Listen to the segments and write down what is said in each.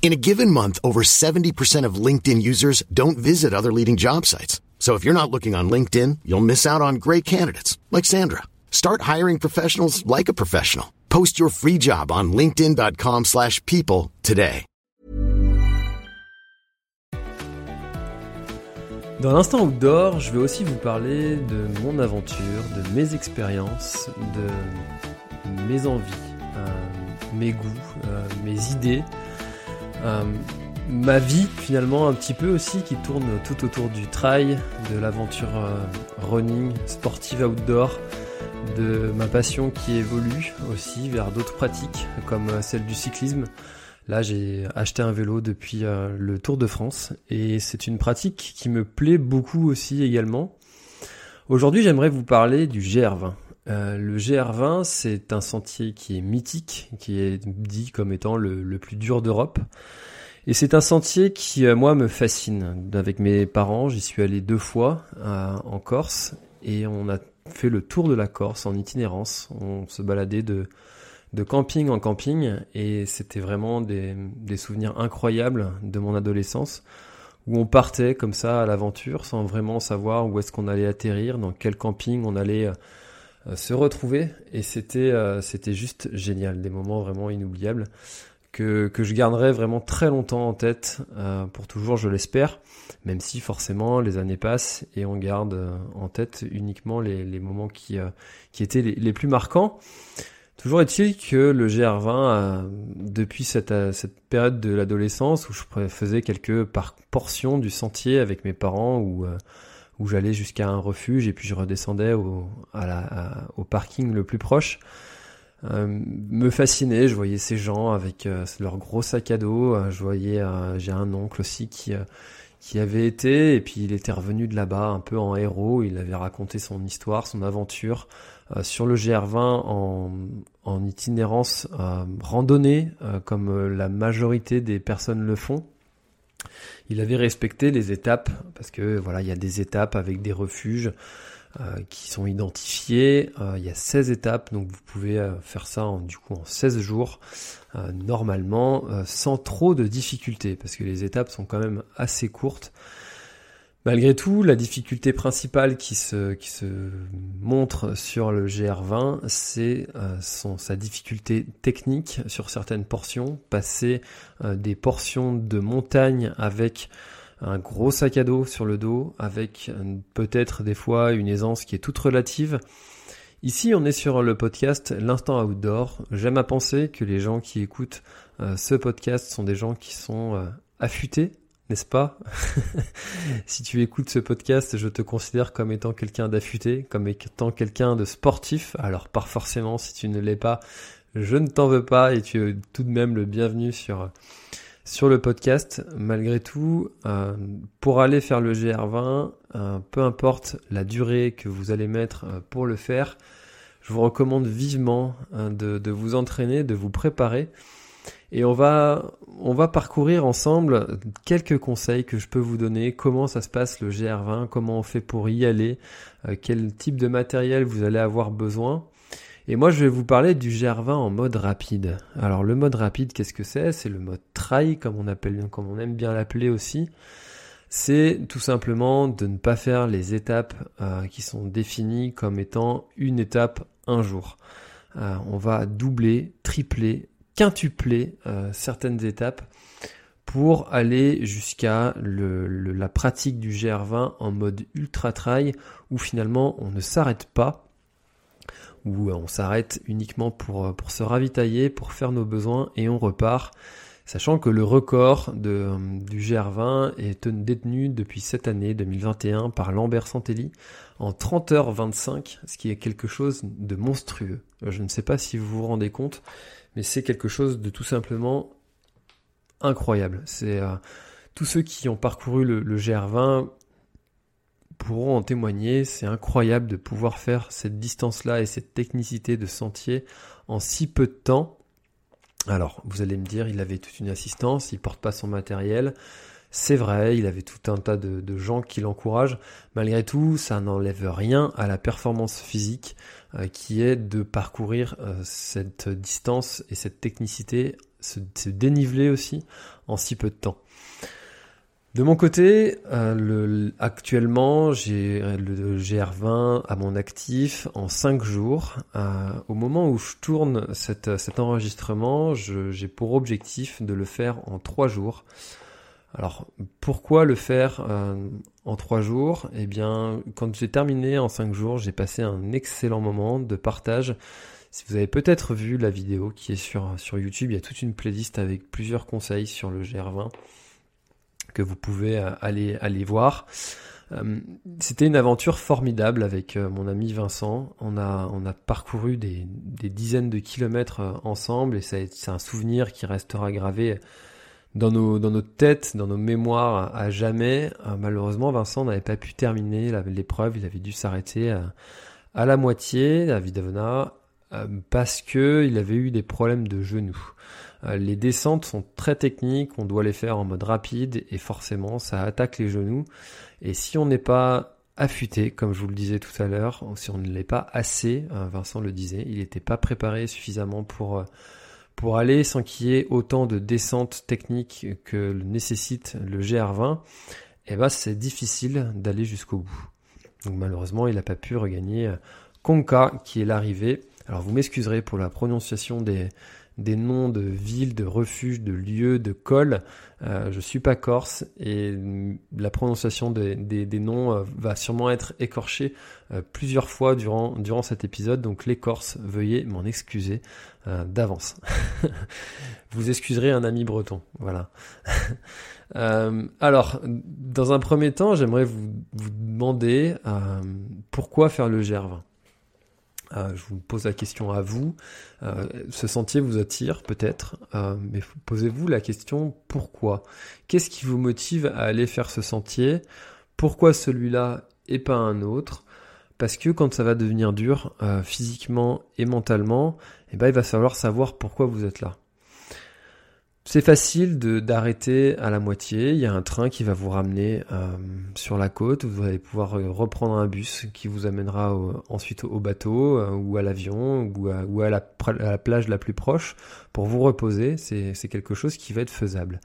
In a given month, over 70% of LinkedIn users don't visit other leading job sites. So if you're not looking on LinkedIn, you'll miss out on great candidates like Sandra. Start hiring professionals like a professional. Post your free job on linkedin.com/people today. Dans l'instant outdoor, je vais aussi vous parler de mon aventure, de mes expériences, de mes envies, euh, mes goûts, euh, mes idées, ma vie finalement un petit peu aussi qui tourne tout autour du trail, de l'aventure euh, running, sportive outdoor, de ma passion qui évolue aussi vers d'autres pratiques comme euh, celle du cyclisme. Là, j'ai acheté un vélo depuis euh, le Tour de France et c'est une pratique qui me plaît beaucoup aussi également. Aujourd'hui, j'aimerais vous parler du GR20. Euh, le GR20, c'est un sentier qui est mythique, qui est dit comme étant le, plus dur d'Europe. Et c'est un sentier qui, euh, moi, me fascine. Avec mes parents, j'y suis allé deux fois euh, en Corse et on a fait le tour de la Corse en itinérance. On se baladait de, de camping en camping et c'était vraiment des, des souvenirs incroyables de mon adolescence où on partait comme ça à l'aventure sans vraiment savoir où est-ce qu'on allait atterrir, dans quel camping on allait se retrouver. Et c'était euh, c'était juste génial, des moments vraiment inoubliables que, que je garderai vraiment très longtemps en tête euh, pour toujours, je l'espère, même si forcément les années passent et on garde euh, en tête uniquement les, les moments qui, euh, qui étaient les, plus marquants. Toujours est-il que le GR20, euh, depuis cette, euh, cette période de l'adolescence où je faisais quelques par portions du sentier avec mes parents, où, euh, où j'allais jusqu'à un refuge et puis je redescendais au, parking le plus proche, euh, me fascinait. Je voyais ces gens avec euh, leur gros sac à dos. euh, je voyais, j'ai un oncle aussi qui, qui avait été et puis il était revenu de là-bas un peu en héros. Il avait raconté son histoire, son aventure sur le GR20 en, itinérance randonnée, comme la majorité des personnes le font. Il avait respecté les étapes parce que voilà, il y a des étapes avec des refuges euh, qui sont identifiés. Euh, il y a 16 étapes, donc vous pouvez euh, faire ça en, du coup en 16 jours normalement sans trop de difficultés parce que les étapes sont quand même assez courtes. Malgré tout, la difficulté principale qui se, qui se montre sur le GR20, c'est euh, sa difficulté technique sur certaines portions. Passer euh, des portions de montagne avec un gros sac à dos sur le dos, avec euh, peut-être des fois une aisance qui est toute relative. Ici, on est sur le podcast L'instant outdoor. J'aime à penser que les gens qui écoutent euh, ce podcast sont des gens qui sont affûtés, n'est-ce pas Si tu écoutes ce podcast, je te considère comme étant quelqu'un d'affûté, comme étant quelqu'un de sportif. Alors, par forcément, si tu ne l'es pas, je ne t'en veux pas et tu es tout de même le bienvenu sur sur le podcast. Malgré tout, euh, pour aller faire le GR20, euh, peu importe la durée que vous allez mettre euh, pour le faire, je vous recommande vivement hein, de, de vous entraîner, de vous préparer. Et on va, on va parcourir ensemble quelques conseils que je peux vous donner. Comment ça se passe le GR20, comment on fait pour y aller, euh, quel type de matériel vous allez avoir besoin? Et moi, je vais vous parler du GR20 en mode rapide. Alors, le mode rapide, qu'est-ce que c'est? C'est le mode trail, comme on appelle, aime bien l'appeler aussi. C'est tout simplement de ne pas faire les étapes euh, qui sont définies comme étant une étape un jour. Euh, on va doubler, tripler, quintupler euh, certaines étapes pour aller jusqu'à la pratique du GR20 en mode ultra trail où finalement on ne s'arrête pas où on s'arrête uniquement pour, euh, pour se ravitailler, pour faire nos besoins et on repart. Sachant que le record euh, du GR20 est ten- détenu depuis cette année 2021 par Lambert Santelli en 30h25, ce qui est quelque chose de monstrueux. Euh, Je ne sais pas si vous vous rendez compte, mais c'est quelque chose de tout simplement incroyable. C'est tous ceux qui ont parcouru le, le GR20 pourront en témoigner. C'est incroyable de pouvoir faire cette distance-là et cette technicité de sentier en si peu de temps. Alors, vous allez me dire, il avait toute une assistance, il porte pas son matériel. C'est vrai, il avait tout un tas de, gens qui l'encouragent. Malgré tout, ça n'enlève rien à la performance physique euh, qui est de parcourir euh, cette distance et cette technicité, se déniveler aussi en si peu de temps. De mon côté, euh, le, actuellement, j'ai le GR20 à mon actif en 5 jours. Euh, au moment où je tourne cet enregistrement, j'ai pour objectif de le faire en 3 jours. Alors, pourquoi le faire euh, en 3 jours? Eh bien, quand j'ai terminé en 5 jours, j'ai passé un excellent moment de partage. Si vous avez peut-être vu la vidéo qui est sur, YouTube, il y a toute une playlist avec plusieurs conseils sur le GR20 que vous pouvez euh, aller, aller voir. Euh, c'était une aventure formidable avec mon ami Vincent. On a, on a parcouru des, des dizaines de kilomètres ensemble et c'est un souvenir qui restera gravé dans nos, dans notre têtes, dans nos mémoires à jamais. malheureusement, Vincent n'avait pas pu terminer l'épreuve. Il avait dû s'arrêter à, à, la moitié, à Vidavona, parce que il avait eu des problèmes de genoux. Euh, les descentes sont très techniques, on doit les faire en mode rapide et forcément ça attaque les genoux. Et si on n'est pas affûté, comme je vous le disais tout à l'heure, si on ne l'est pas assez, Vincent le disait, il n'était pas préparé suffisamment pour, euh, pour aller sans qu'il y ait autant de descentes techniques que nécessite le GR20, et eh ben c'est difficile d'aller jusqu'au bout. Donc malheureusement, il n'a pas pu regagner Konka, euh, qui est l'arrivée. Alors vous m'excuserez pour la prononciation des, des noms de villes, de refuges, de lieux, de cols. Euh, je suis pas corse et la prononciation des, des, noms euh, va sûrement être écorchée euh, plusieurs fois durant, durant cet épisode. Donc les Corses, veuillez m'en excuser euh, d'avance. vous excuserez un ami breton. Voilà. alors, dans un premier temps, j'aimerais vous, vous demander pourquoi faire le GR20 euh, je vous pose la question à vous. Euh, ce sentier vous attire peut-être, euh, mais posez-vous la question pourquoi? Qu'est-ce qui vous motive à aller faire ce sentier? Pourquoi celui-là et pas un autre? Parce que quand ça va devenir dur, physiquement et mentalement, eh ben, il va falloir savoir pourquoi vous êtes là. C'est facile d'arrêter à la moitié. Il y a un train qui va vous ramener euh, sur la côte. Vous allez pouvoir euh, reprendre un bus qui vous amènera ensuite au bateau euh, ou à l'avion ou, à, ou à, la, plage la plus proche pour vous reposer. C'est quelque chose qui va être faisable.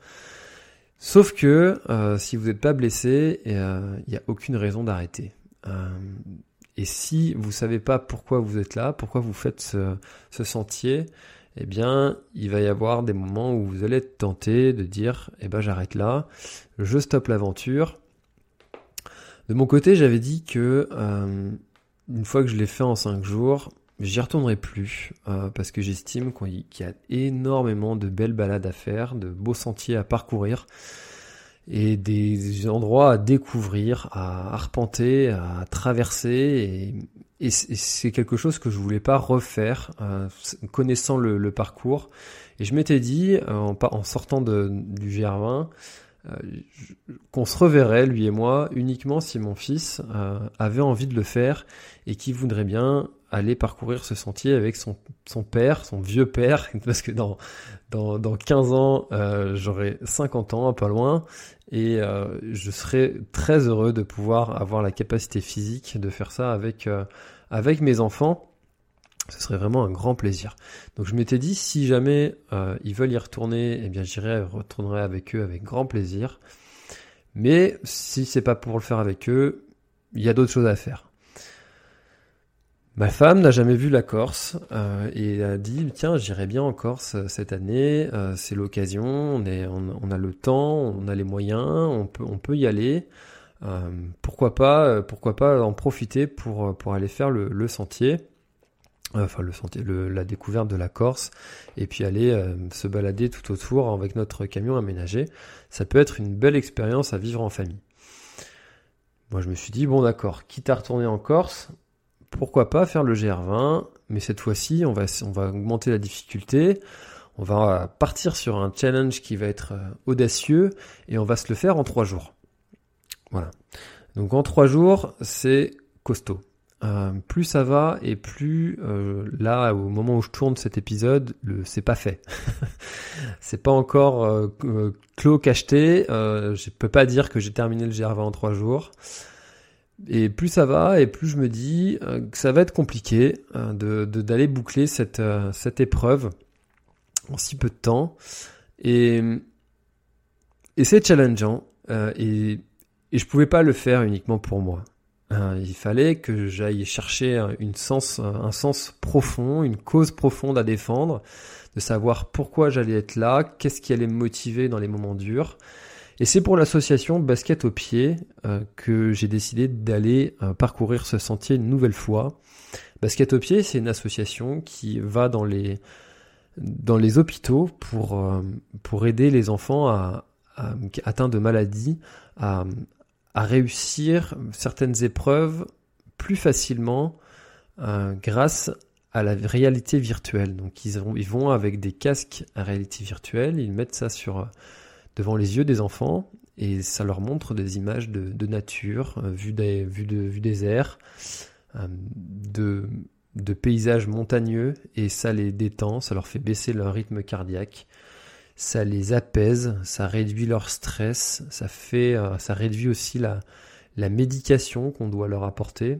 Sauf que si vous n'êtes pas blessé, il n'y a aucune raison d'arrêter. et si vous savez pas pourquoi vous êtes là, pourquoi vous faites ce, ce sentier, eh bien, il va y avoir des moments où vous allez être tenté de dire, eh ben, j'arrête là, je stoppe l'aventure. De mon côté, j'avais dit que euh, une fois que je l'ai fait en 5 jours, j'y retournerai plus euh, parce que j'estime qu'il y a énormément de belles balades à faire, de beaux sentiers à parcourir et des endroits à découvrir, à arpenter, à traverser et c'est quelque chose que je voulais pas refaire, euh, connaissant le, parcours. Et je m'étais dit, euh, en, sortant du GR20, euh, qu'on se reverrait, lui et moi, uniquement si mon fils avait envie de le faire et qu'il voudrait bien aller parcourir ce sentier avec son, son père, son vieux père, parce que dans, dans, dans 15 ans, j'aurai 50 ans, pas loin, et je serais très heureux de pouvoir avoir la capacité physique de faire ça avec avec mes enfants, ce serait vraiment un grand plaisir. Donc je m'étais dit, si jamais euh, ils veulent y retourner, eh bien j'irai, retournerai avec eux avec grand plaisir. Mais si c'est pas pour le faire avec eux, il y a d'autres choses à faire. Ma femme n'a jamais vu la Corse euh, et a dit tiens j'irai bien en Corse euh, cette année, c'est l'occasion, on, a le temps, on a les moyens, on peut y aller. Euh, pourquoi pas, euh, pourquoi pas en profiter pour, euh, pour aller faire le, sentier enfin le sentier, la découverte de la Corse, et puis aller se balader tout autour avec notre camion aménagé. Ça peut être une belle expérience à vivre en famille. Moi je me suis dit, bon d'accord, quitte à retourner en Corse, pourquoi pas faire le GR20, mais cette fois-ci on va, on va augmenter la difficulté, On va partir sur un challenge qui va être audacieux et on va se le faire en trois jours. Voilà. Donc en trois jours, c'est costaud. Euh, plus ça va et plus euh, là au moment où je tourne cet épisode, c'est pas fait. c'est pas encore euh, clos cacheté. je peux pas dire que j'ai terminé le GR20 en trois jours. Et plus ça va et plus je me dis que ça va être compliqué d'aller boucler cette épreuve en si peu de temps. Et c'est challengeant et je pouvais pas le faire uniquement pour moi. Euh, il fallait que j'aille chercher un sens profond, une cause profonde à défendre, de savoir pourquoi j'allais être là, qu'est-ce qui allait me motiver dans les moments durs. Et c'est pour l'association Basket au pied euh, que j'ai décidé d'aller euh, parcourir ce sentier une nouvelle fois. Basket au pied, c'est une association qui va dans les hôpitaux pour pour aider les enfants atteints de maladies à, à réussir certaines épreuves plus facilement euh, grâce à la réalité virtuelle. Donc ils, vont avec des casques à réalité virtuelle, ils mettent ça sur devant les yeux des enfants et ça leur montre des images de, nature, euh, des, vues de, des airs, euh, de paysages montagneux et ça les détend, ça leur fait baisser leur rythme cardiaque ça les apaise, ça réduit leur stress, ça fait, euh, ça réduit aussi la, médication qu'on doit leur apporter.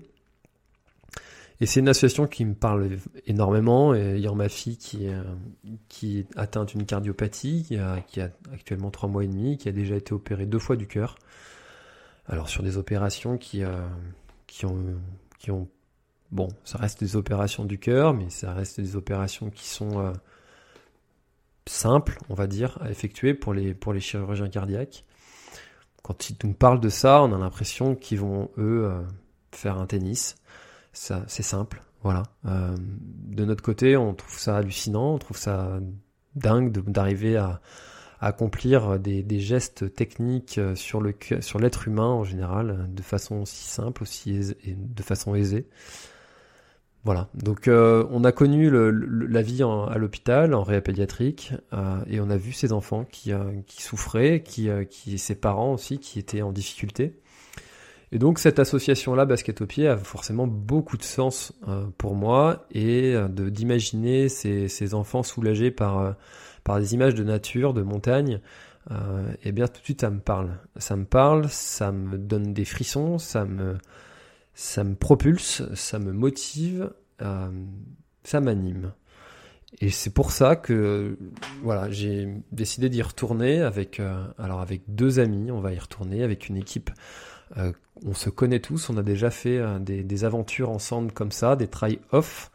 Et c'est une association qui me parle énormément. Et ayant ma fille qui, euh, qui est atteinte d'une cardiopathie, qui a, actuellement trois mois et demi, qui a déjà été opérée deux fois du cœur. Alors sur des opérations qui, euh, qui ont... Bon, ça reste des opérations du cœur, mais ça reste des opérations qui sont simple, on va dire, à effectuer pour les, pour les chirurgiens cardiaques. Quand ils nous parlent de ça, on a l'impression qu'ils vont, eux, euh, faire un tennis. Ça, c'est simple, voilà. Euh, de notre côté, on trouve ça hallucinant, on trouve ça dingue d'arriver à, accomplir des, des, gestes techniques sur le sur l'être humain en général de façon aussi simple aussi et de façon aisée voilà, donc euh, on a connu la vie à l'hôpital, en réa pédiatrique, euh, et on a vu ces enfants qui, euh, qui souffraient, qui, qui ses parents aussi qui étaient en difficulté. Et donc cette association-là, Basket au pied, a forcément beaucoup de sens pour moi, et de d'imaginer ces, ces, enfants soulagés par, par des images de nature, de montagne, eh bien tout de suite ça me parle. Ça me parle, ça me donne des frissons, ça me ça me propulse, ça me motive, euh, ça m'anime. Et c'est pour ça que voilà, j'ai décidé d'y retourner avec euh, alors avec deux amis, on va y retourner avec une équipe euh, on se connaît tous, on a déjà fait des, aventures ensemble comme ça, des try off,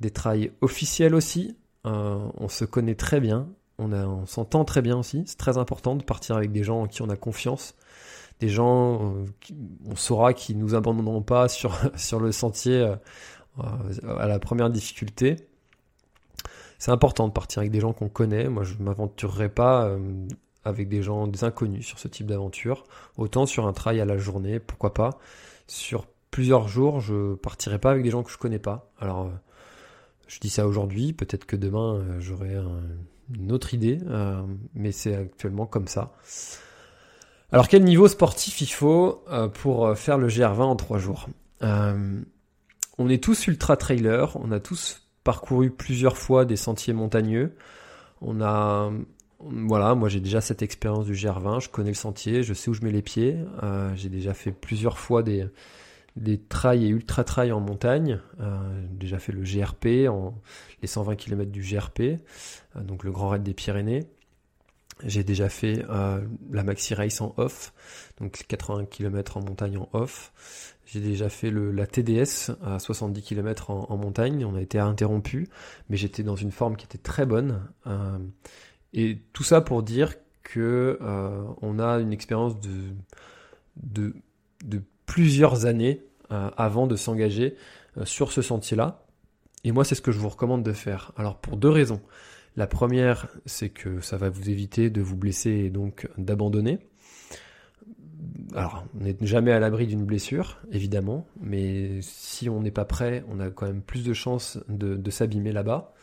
des try officiels aussi. on se connaît très bien, on s'entend très bien aussi. C'est très important de partir avec des gens en qui on a confiance, des gens, euh, on saura qu'ils nous abandonneront pas sur, sur le sentier euh, à la première difficulté. C'est important de partir avec des gens qu'on connaît. Moi, je ne m'aventurerai pas euh, avec des gens, des inconnus sur ce type d'aventure. Autant sur un trail à la journée, pourquoi pas. Sur plusieurs jours, je partirai pas avec des gens que je connais pas. Alors, je dis ça aujourd'hui, peut-être que demain j'aurai une autre idée, mais c'est actuellement comme ça. Alors quel niveau sportif il faut euh, pour euh, faire le GR20 en trois jours? Euh, On est tous ultra trailers, on a tous parcouru plusieurs fois des sentiers montagneux. On a voilà, moi j'ai déjà cette expérience du GR20, je connais le sentier, je sais où je mets les pieds. j'ai déjà fait plusieurs fois des, trails et ultra trails en montagne. j'ai déjà fait le GRP, les 120 km du GRP, donc le Grand Raid des Pyrénées. J'ai déjà fait euh, la Maxi Race en off, donc 80 km en montagne en off. J'ai déjà fait la TDS à 70 km en, montagne. On a été interrompu, mais j'étais dans une forme qui était très bonne. Euh, et tout ça pour dire que euh, on a une expérience de, plusieurs années avant de s'engager sur ce sentier-là. Et moi, c'est ce que je vous recommande de faire. Alors pour deux raisons. La première, c'est que ça va vous éviter de vous blesser et donc d'abandonner. Alors, on n'est jamais à l'abri d'une blessure, évidemment, mais si on n'est pas prêt, on a quand même plus de chances de, s'abîmer là-bas.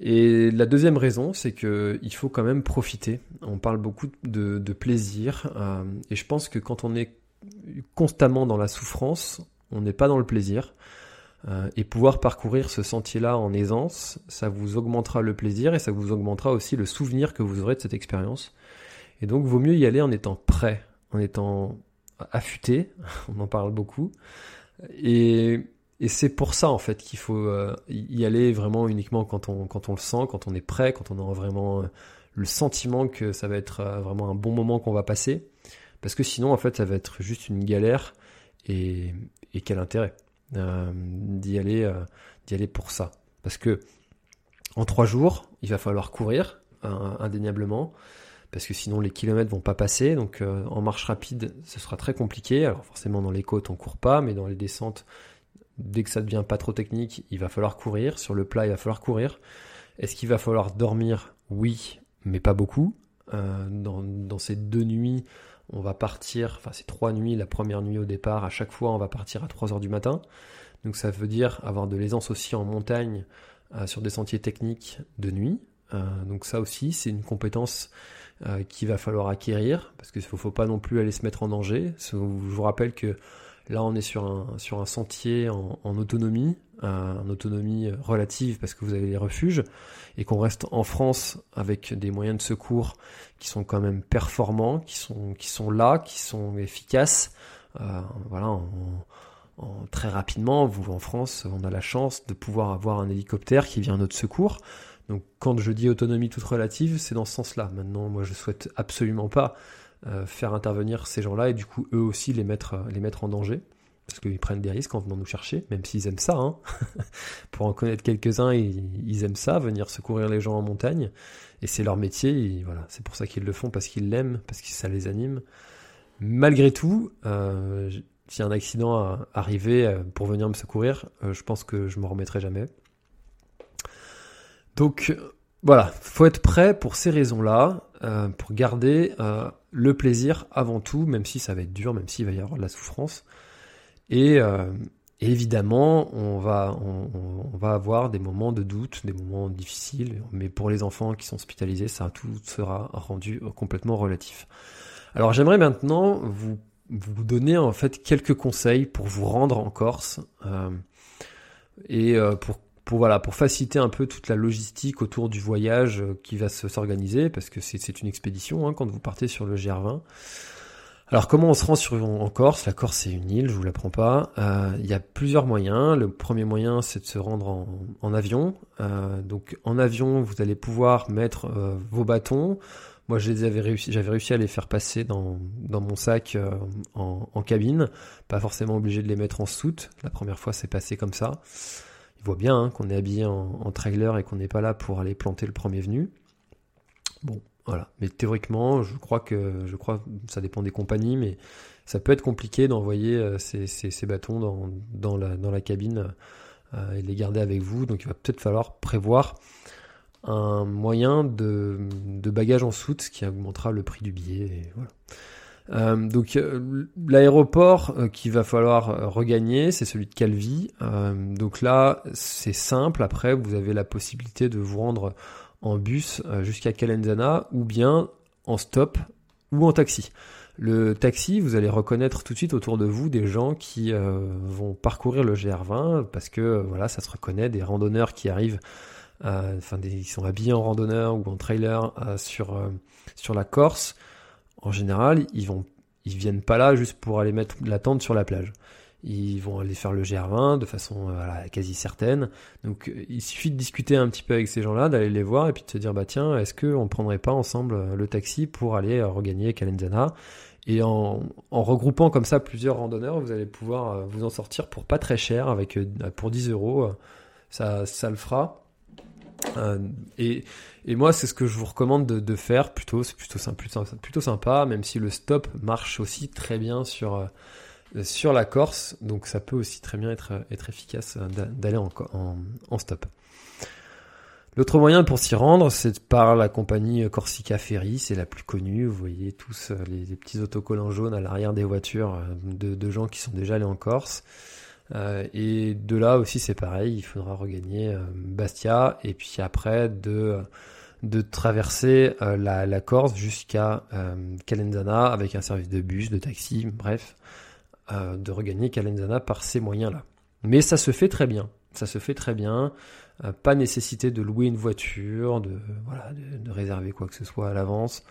Et la deuxième raison, c'est que il faut quand même profiter. On parle beaucoup de, de plaisir, euh, et je pense que quand on est constamment dans la souffrance, on n'est pas dans le plaisir. Euh, et pouvoir parcourir ce sentier-là en aisance, ça vous augmentera le plaisir et ça vous augmentera aussi le souvenir que vous aurez de cette expérience. Et donc, vaut mieux y aller en étant prêt, en étant affûté. On en parle beaucoup. Et, et c'est pour ça en fait qu'il faut euh, y aller vraiment uniquement quand on quand on le sent, quand on est prêt, quand on a vraiment euh, le sentiment que ça va être vraiment un bon moment qu'on va passer. Parce que sinon, en fait, ça va être juste une galère. Et, et quel intérêt d'y aller, euh, d'y aller pour ça. Parce que en trois jours, il va falloir courir indéniablement parce que sinon les kilomètres vont pas passer. Donc euh, en marche rapide, ce sera très compliqué. Alors forcément dans les côtes on court pas, mais dans les descentes, dès que ça devient pas trop technique, il va falloir courir. Sur le plat, il va falloir courir. Est-ce qu'il va falloir dormir? Oui, mais pas beaucoup. dans, ces deux nuits, on va partir, enfin c'est trois nuits, la première nuit au départ, à chaque fois on va partir à 3 heures du matin. Donc ça veut dire avoir de l'aisance aussi en montagne euh, sur des sentiers techniques de nuit. Euh, donc ça aussi c'est une compétence euh, qu'il va falloir acquérir parce qu'il ne faut, pas non plus aller se mettre en danger. Je vous rappelle que là on est sur un, sur un sentier en, autonomie, en autonomie relative parce que vous avez les refuges et qu'on reste en France avec des moyens de secours qui sont quand même performants, qui sont, qui sont là, qui sont efficaces. Euh, voilà, très rapidement, vous en France, on a la chance de pouvoir avoir un hélicoptère qui vient à notre secours. Donc quand je dis autonomie toute relative, c'est dans ce sens-là. Maintenant, moi, je souhaite absolument pas euh, faire intervenir ces gens-là et du coup eux aussi les mettre, les mettre en danger parce qu'ils prennent des risques en venant nous chercher, même s'ils aiment ça. Hein. Pour en connaître quelques-uns, ils, aiment ça, venir secourir les gens en montagne. Et c'est leur métier, voilà, c'est pour ça qu'ils le font, parce qu'ils l'aiment, parce que ça les anime. Malgré tout, euh, si un accident arrivait euh, pour venir me secourir, euh, je pense que je me remettrai jamais. Donc voilà, faut être prêt pour ces raisons-là, pour garder le plaisir avant tout, même si ça va être dur, même s'il va y avoir de la souffrance. Et, euh, évidemment, on va, avoir des moments de doute, des moments difficiles, mais pour les enfants qui sont hospitalisés, ça tout sera rendu complètement relatif. Alors j'aimerais maintenant vous, vous donner en fait quelques conseils pour vous rendre en Corse euh, et euh, pour pour voilà pour faciliter un peu toute la logistique autour du voyage qui va s'organiser parce que c'est une expédition hein, quand vous partez sur le GR20. Alors comment on se rend sur, en Corse? La Corse c'est une île, je vous l'apprends pas. Euh, il y a plusieurs moyens. Le premier moyen c'est de se rendre en, avion. Euh, donc en avion vous allez pouvoir mettre euh, vos bâtons. Moi j'avais réussi, j'avais réussi à les faire passer dans mon sac en, cabine, pas forcément obligé de les mettre en soute. La première fois c'est passé comme ça. Il voit bien hein, qu'on est habillé en, trailer et qu'on n'est pas là pour aller planter le premier venu. Bon, voilà. Mais théoriquement, je crois que je crois ça dépend des compagnies, mais ça peut être compliqué d'envoyer euh, ces, bâtons dans, la, cabine euh, et les garder avec vous. Donc il va peut-être falloir prévoir un moyen de, de bagage en soute qui augmentera le prix du billet. voilà. Euh, donc l'aéroport qu'il va falloir regagner, c'est celui de Calvi. donc là, c'est simple. Après, vous avez la possibilité de vous rendre en bus euh, jusqu'à Calenzana ou bien en stop ou en taxi. Le taxi, vous allez reconnaître tout de suite autour de vous des gens qui euh, vont parcourir le GR20 parce que euh, voilà, ça se reconnaît des randonneurs qui arrivent, enfin des, ils sont habillés en randonneur ou en trailer sur sur la Corse. En général, ils vont viennent pas là juste pour aller mettre la tente sur la plage ils vont aller faire le GR20 de façon euh, quasi certaine. Donc euh, il suffit de discuter un petit peu avec ces gens-là, d'aller les voir et puis de se dire bah tiens, est-ce qu'on prendrait pas ensemble euh, le taxi pour aller regagner Calenzana? Et en, en, regroupant comme ça plusieurs randonneurs, vous allez pouvoir vous en sortir pour pas très cher, avec pour 10 euros, ça, ça le fera. Et, et moi, c'est ce que je vous recommande de, de faire plutôt. C'est plutôt, sympa, même si le stop marche aussi très bien sur sur la Corse, donc ça peut aussi très bien être, être efficace euh, d'aller en, en, stop. L'autre moyen pour s'y rendre, c'est par la compagnie Corsica Ferry, c'est la plus connue. Vous voyez tous euh, les, petits autocollants jaunes à l'arrière des voitures euh, de, gens qui sont déjà allés en Corse. Et de là aussi c'est pareil, il faudra regagner Bastia et puis après de traverser la, la, Corse jusqu'à Calenzana avec un service de bus, de taxi, bref, de regagner Calenzana par ces moyens-là. Mais ça se fait très bien. Ça se fait très bien. Euh, pas nécessité de louer une voiture, de, réserver quoi que ce soit à l'avance.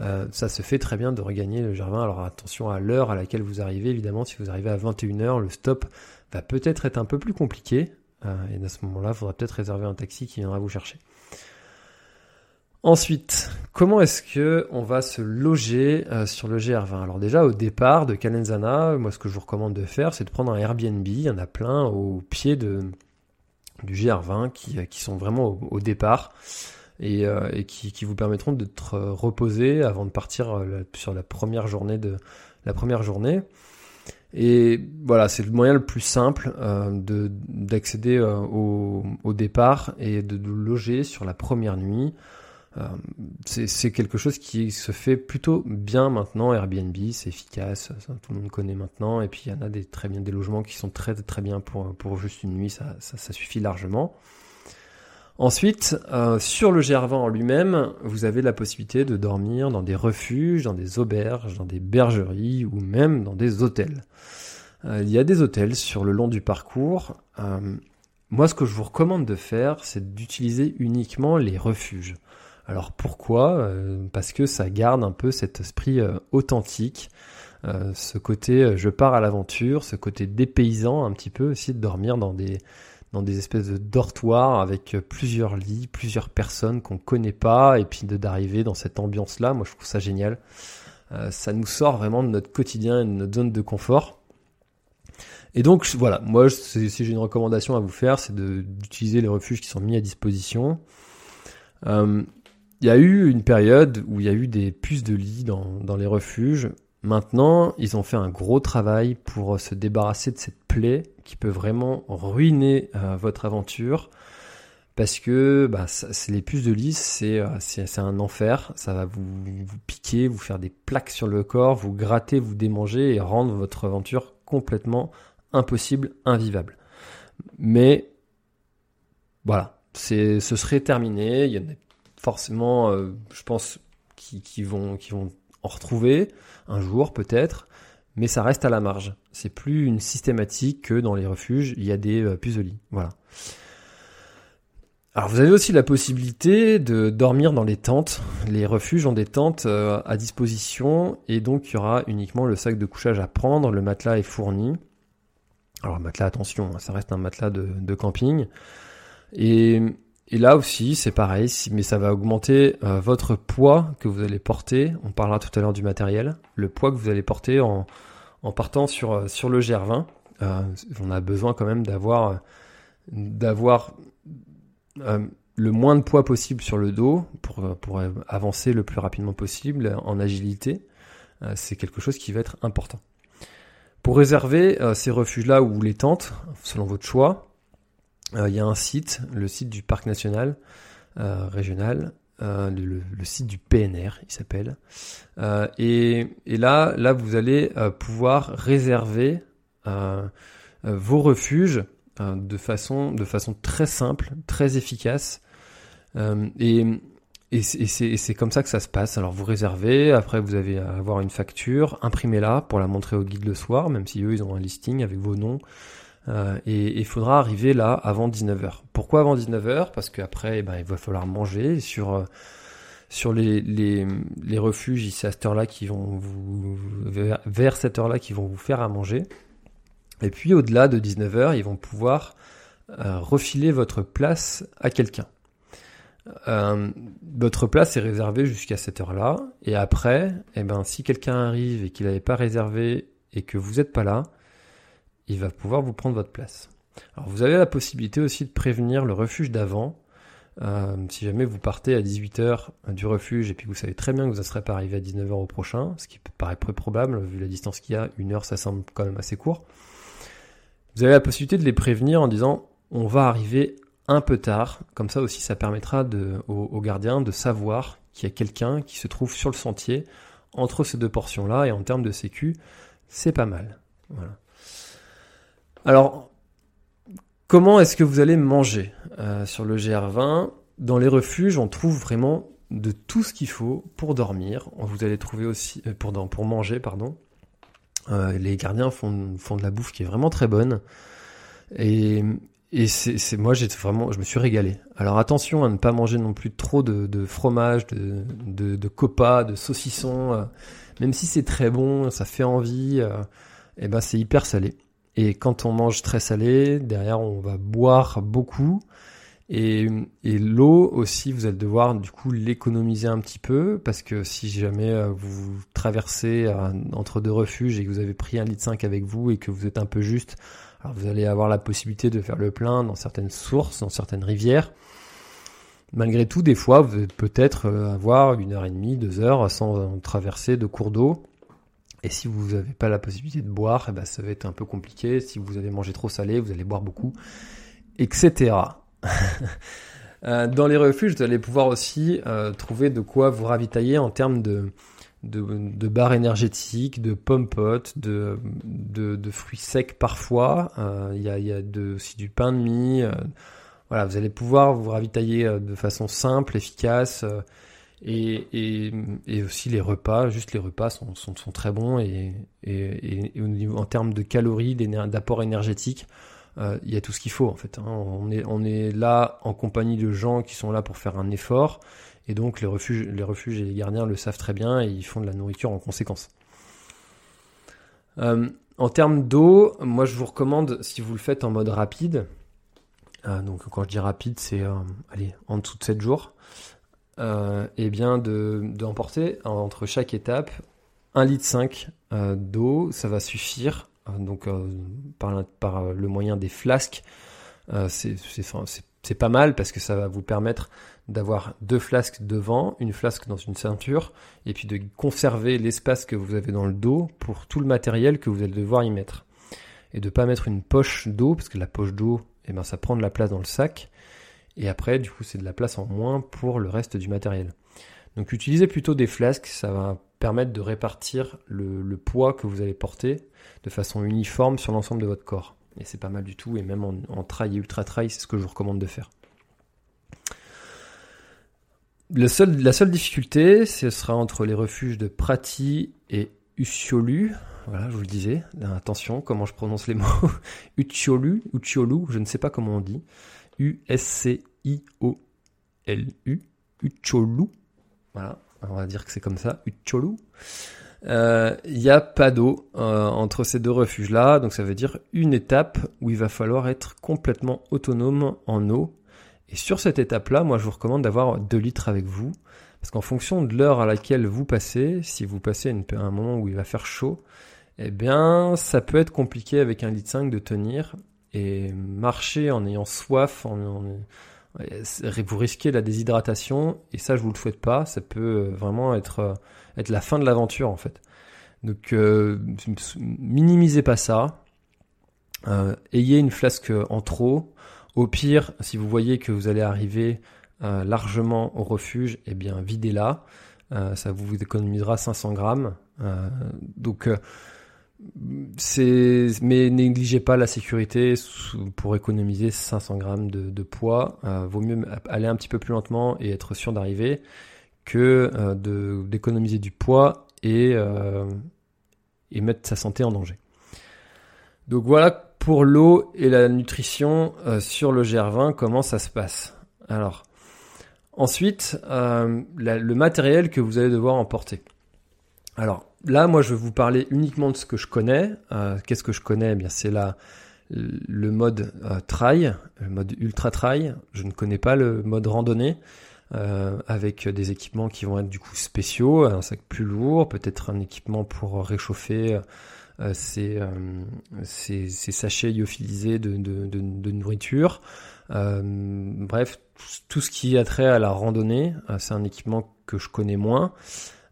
Euh, ça se fait très bien de regagner le Gervin. Alors attention à l'heure à laquelle vous arrivez. Évidemment, si vous arrivez à 21h, le stop va peut-être être un peu plus compliqué. Euh, et à ce moment-là, il faudra peut-être réserver un taxi qui viendra vous chercher. Ensuite, comment est-ce que on va se loger sur le GR20 Alors déjà au départ de Calenzana, moi ce que je vous recommande de faire, c'est de prendre un Airbnb. Il y en a plein au pied du GR20 qui, qui sont vraiment au, départ et, euh, et qui, qui, vous permettront d'être reposé avant de partir euh, sur la première journée de la première journée. Et voilà, c'est le moyen le plus simple euh, de d'accéder euh, au, au, départ et de, loger sur la première nuit. Euh, c'est quelque chose qui se fait plutôt bien maintenant. Airbnb, c'est efficace, tout le monde connaît maintenant. Et puis il y en a des très bien des logements qui sont très très bien pour pour juste une nuit, ça ça, suffit largement. Ensuite, euh, sur le GR20 en lui-même, vous avez la possibilité de dormir dans des refuges, dans des auberges, dans des bergeries ou même dans des hôtels. Euh, il y a des hôtels sur le long du parcours. moi, ce que je vous recommande de faire, c'est d'utiliser uniquement les refuges. Alors pourquoi? Euh, Parce que ça garde un peu cet esprit euh, authentique, euh, ce côté je pars à l'aventure, ce côté dépaysant un petit peu aussi de dormir dans des dans des espèces de dortoirs avec plusieurs lits, plusieurs personnes qu'on connaît pas, et puis d'arriver dans cette ambiance-là, moi je trouve ça génial. ça nous sort vraiment de notre quotidien et de notre zone de confort. Et donc voilà, moi si j'ai une recommandation à vous faire, c'est d'utiliser les refuges qui sont mis à disposition. Euh, il y a eu une période où il y a eu des puces de lit dans, dans les refuges. Maintenant, ils ont fait un gros travail pour se débarrasser de cette plaie qui peut vraiment ruiner euh, votre aventure. Parce que bah, c'est les puces de euh, c'est c'est un enfer. Ça va vous, piquer, vous faire des plaques sur le corps, vous gratter, vous démanger et rendre votre aventure complètement impossible, invivable. Mais voilà, ce serait terminé. Il y a forcément, euh, je pense, qui, vont, qui vont retrouver un jour peut-être, mais ça reste à la marge. C'est plus une systématique que dans les refuges, il y a des euh. Voilà. Alors vous avez aussi la possibilité de dormir dans les tentes. Les refuges ont des tentes euh, à disposition et donc il y aura uniquement le sac de couchage à prendre, le matelas est fourni. Alors matelas, attention, hein, ça reste un matelas de camping. Et et là aussi, c'est pareil, mais ça va augmenter euh, votre poids que vous allez porter. On parlera tout à l'heure du matériel. Le poids que vous allez porter en, partant sur, euh, sur le GR20. Euh, on a besoin quand même d'avoir d'avoir le moins de poids possible sur le dos pour, pour avancer le plus rapidement possible en agilité. c'est quelque chose qui va être important. Pour réserver ces refuges-là ou les tentes, selon votre choix, euh, il y a un site, le site du parc national euh, régional, euh, le, site du PNR, il s'appelle. et, et, là, là, vous allez pouvoir réserver vos refuges de façon, de façon très simple, très efficace. et et c'est comme ça que ça se passe. Alors vous réservez, après vous avez à avoir une facture, imprimez-la pour la montrer au guide le soir, même si eux ils ont un listing avec vos noms, euh, et il faudra arriver là avant 19h. Pourquoi avant 19h Parce qu'après, eh ben, il va falloir manger. Sur, euh, sur les, les, les refuges, c'est à cette heure-là qui vont vous, vers, cette heure-là qui vont vous faire à manger. Et puis au-delà de 19h, ils vont pouvoir euh, refiler votre place à quelqu'un. Votre place est réservée jusqu'à cette heure-là. Et après, eh ben, si quelqu'un arrive et qu'il n'avait pas réservé et que vous n'êtes pas là, il va pouvoir vous prendre votre place. Alors vous avez la possibilité aussi de prévenir le refuge d'avant. Euh, si jamais vous partez à 18h du refuge et puis vous savez très bien que vous ne serez pas arrivé à 19h au prochain, ce qui paraît peu probable vu la distance qu'il y a, une heure ça semble quand même assez court. Vous avez la possibilité de les prévenir en disant on va arriver un peu tard, comme ça aussi ça permettra de, aux, gardiens de savoir qu'il y a quelqu'un qui se trouve sur le sentier entre ces deux portions là et en termes de sécu, c'est pas mal. Voilà. Alors, comment est-ce que vous allez manger sur le GR20 Dans les refuges, on trouve vraiment de tout ce qu'il faut pour dormir. Vous allez trouver aussi pour, pour manger, pardon. les gardiens font, de la bouffe qui est vraiment très bonne. Et, c'est moi j'ai vraiment je me suis régalé. Alors attention à ne pas manger non plus trop de, fromage, de, de, de copa, de saucisson. Euh, même si c'est très bon, ça fait envie, euh, et eh ben c'est hyper salé. Et quand on mange très salé, derrière on va boire beaucoup. Et, l'eau aussi, vous allez devoir du coup l'économiser un petit peu parce que si jamais euh, vous traversez entre deux refuges et que vous avez pris un litre 5 avec vous et que vous êtes un peu juste, vous allez avoir la possibilité de faire le plein dans certaines sources, dans certaines rivières. Malgré tout, des fois, vous allez peut-être euh, avoir une heure et demie, deux heures sans traverser de cours d'eau. Et si vous n'avez pas la possibilité de boire, eh ben, ça va être un peu compliqué. Si vous avez mangé trop salé, vous allez boire beaucoup, etc. Euh, dans les refuges, vous allez pouvoir aussi euh, trouver de quoi vous ravitailler en termes de, de, barres énergétiques, de pommes de, de, fruits secs parfois. Euh, il y, a, aussi du pain de mie. Voilà, vous allez pouvoir vous ravitailler de façon simple, efficace. Et, aussi les repas, juste les repas sont, sont, très bons et, en termes de calories, d'apport énergétique, euh, il y a tout ce qu'il faut en fait. Hein. On, est, on est là en compagnie de gens qui sont là pour faire un effort et donc les refuges, les refuges et les gardiens le savent très bien et ils font de la nourriture en conséquence. Euh, en termes d'eau, moi je vous recommande, si vous le faites en mode rapide, euh, donc quand je dis rapide, c'est allez, en dessous de 7 jours, et eh bien d'emporter de, entre chaque étape 1 litre 5 d'eau, ça va suffire. donc par, par, le moyen des flasques, c'est pas mal parce que ça va vous permettre d'avoir deux flasques devant, une flasque dans une ceinture, et puis de conserver l'espace que vous avez dans le dos pour tout le matériel que vous allez devoir y mettre. Et de pas mettre une poche d'eau, parce que la poche d'eau, eh ben, ça prend de la place dans le sac, et après, du coup, c'est de la place en moins pour le reste du matériel. Donc utilisez plutôt des flasques, ça va permettre de répartir le, poids que vous allez porter de façon uniforme sur l'ensemble de votre corps. Et c'est pas mal du tout, et même en, trail et ultra trail, c'est ce que je vous recommande de faire la seule difficulté, ce sera entre les refuges de Prati et Uchiolu. Voilà, je vous le disais. Attention, comment je prononce les mots. Uchiolu, Uchiolu, je ne sais pas comment on dit. U-S-C-I-O-L-U. Uchiolu. Voilà, on va dire que c'est comme ça. Uchiolu. Il euh, n'y a pas d'eau euh, entre ces deux refuges-là, donc ça veut dire une étape où il va falloir être complètement autonome en eau et sur cette étape-là, moi, je vous recommande d'avoir 2 litres avec vous. Parce qu'en fonction de l'heure à laquelle vous passez, si vous passez à un moment où il va faire chaud, eh bien, ça peut être compliqué avec un litre 5 de tenir. Et marcher en ayant soif, vous risquez la déshydratation. Et ça, je vous le souhaite pas. Ça peut vraiment être, être la fin de l'aventure, en fait. Donc, euh, minimisez pas ça. Euh, ayez une flasque en trop. Au pire, si vous voyez que vous allez arriver euh, largement au refuge, eh bien videz-la. Euh, ça vous économisera 500 grammes. Euh, donc mais négligez pas la sécurité pour économiser 500 grammes de, poids. vaut mieux aller un petit peu plus lentement et être sûr d'arriver que de d'économiser du poids et et mettre sa santé en danger. Donc voilà pour l'eau et la nutrition euh, sur le GR20, comment ça se passe Alors, ensuite, euh, le matériel que vous allez devoir emporter. Alors là, moi, je vais vous parler uniquement de ce que je connais. Euh, qu'est-ce que je connais? Eh Bien, c'est là le mode trail, le mode ultra trail. Je ne connais pas le mode randonnée. avec des équipements qui vont être du coup spéciaux, un sac plus lourd, peut-être un équipement pour réchauffer euh, ces, euh, ces, ces, sachets lyophilisés de, de, de, de nourriture. Euh, bref, tout ce qui a trait à la randonnée, c'est un équipement que je connais moins.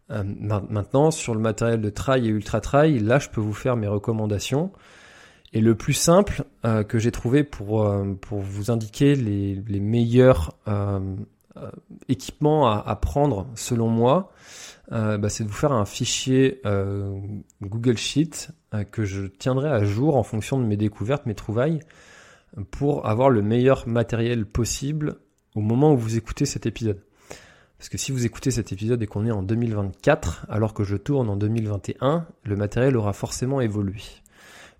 Maintenant, sur le matériel de trail et ultra trail, là, je peux vous faire mes recommandations. Et le plus simple euh, que j'ai trouvé pour, euh, pour vous indiquer les, les meilleurs euh, équipements à, à, prendre selon moi, bah, c'est de vous faire un fichier Google Sheet que je tiendrai à jour en fonction de mes découvertes, mes trouvailles, pour avoir le meilleur matériel possible au moment où vous écoutez cet épisode. Parce que si vous écoutez cet épisode et qu'on est en 2024, alors que je tourne en 2021, le matériel aura forcément évolué.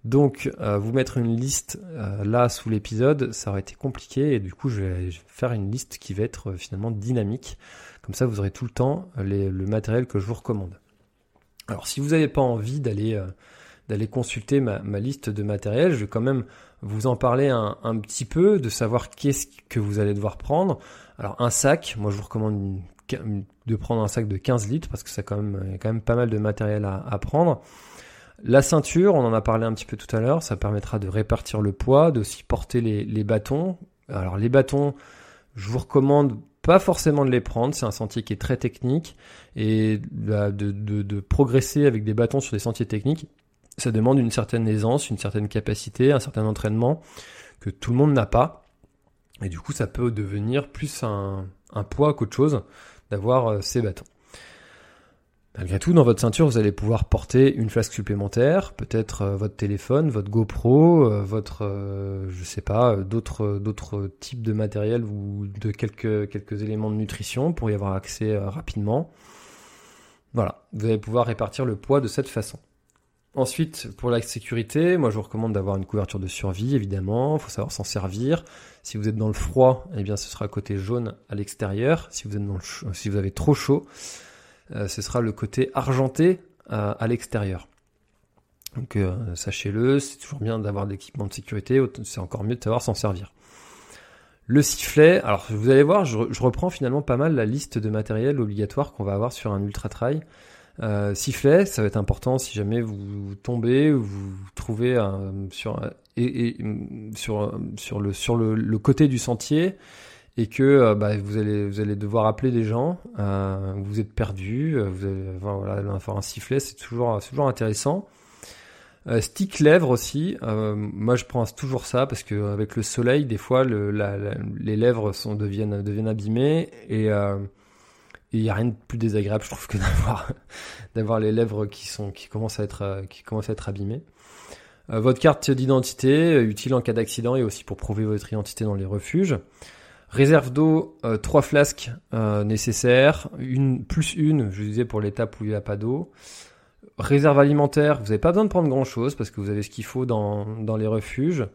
Donc, euh, vous mettre une liste euh, là sous l'épisode, ça aurait été compliqué et du coup, je vais faire une liste qui va être euh, finalement dynamique. Comme ça, vous aurez tout le temps le matériel que je vous recommande. Alors, si vous n'avez pas envie d'aller consulter ma, liste de matériel, je vais quand même vous en parler un, un petit peu, de savoir qu'est-ce que vous allez devoir prendre. Alors, un sac, moi, je vous recommande de prendre un sac de 15 litres parce que ça quand même, a quand même pas mal de matériel à, prendre. La ceinture, on en a parlé un petit peu tout à l'heure, ça permettra de répartir le poids, d'aussi porter les, bâtons. Alors les bâtons, je vous recommande pas forcément de les prendre, c'est un sentier qui est très technique et bah, de, de, progresser avec des bâtons sur des sentiers techniques, ça demande une certaine aisance, une certaine capacité, un certain entraînement que tout le monde n'a pas. Et du coup, ça peut devenir plus un poids qu'autre chose d'avoir euh, ces bâtons. Malgré tout, dans votre ceinture, vous allez pouvoir porter une flasque supplémentaire, peut-être euh, votre téléphone, votre GoPro, euh, votre, je sais pas, d'autres d'autres types de matériel ou de quelques quelques éléments de nutrition pour y avoir accès rapidement. Voilà, vous allez pouvoir répartir le poids de cette façon. Ensuite, pour la sécurité, moi je vous recommande d'avoir une couverture de survie, évidemment. Il faut savoir s'en servir. Si vous êtes dans le froid, eh bien ce sera côté jaune à l'extérieur. Si vous êtes dans le si vous avez trop chaud, euh, ce sera le côté argenté euh, à, l'extérieur. Donc euh, sachez-le, c'est toujours bien d'avoir de l'équipement de sécurité, c'est encore mieux de savoir s'en servir. Le sifflet, alors vous allez voir, je, reprends finalement pas mal la liste de matériel obligatoire qu'on va avoir sur un ultra trail. Sifflet, ça va être important si jamais vous tombez ou vous trouvez sur, le, côté du sentier et que euh, bah, vous allez devoir appeler des gens, euh, vous êtes perdu, euh, vous allez voilà, faire un sifflet, c'est toujours intéressant. Euh, stick lèvres aussi, euh, moi je prends toujours ça parce que avec le soleil, des fois les lèvres sont deviennent deviennent abîmées et il n'y a rien de plus désagréable, je trouve, que d'avoir les lèvres qui sont qui commencent à être abîmées. votre carte d'identité, utile en cas d'accident et aussi pour prouver votre identité dans les refuges. Réserve d'eau, euh, trois flasques euh, nécessaires, plus une, je disais pour l'étape où il n'y a pas d'eau. Réserve alimentaire, vous n'avez pas besoin de prendre grand chose parce que vous avez ce qu'il faut dans les refuges.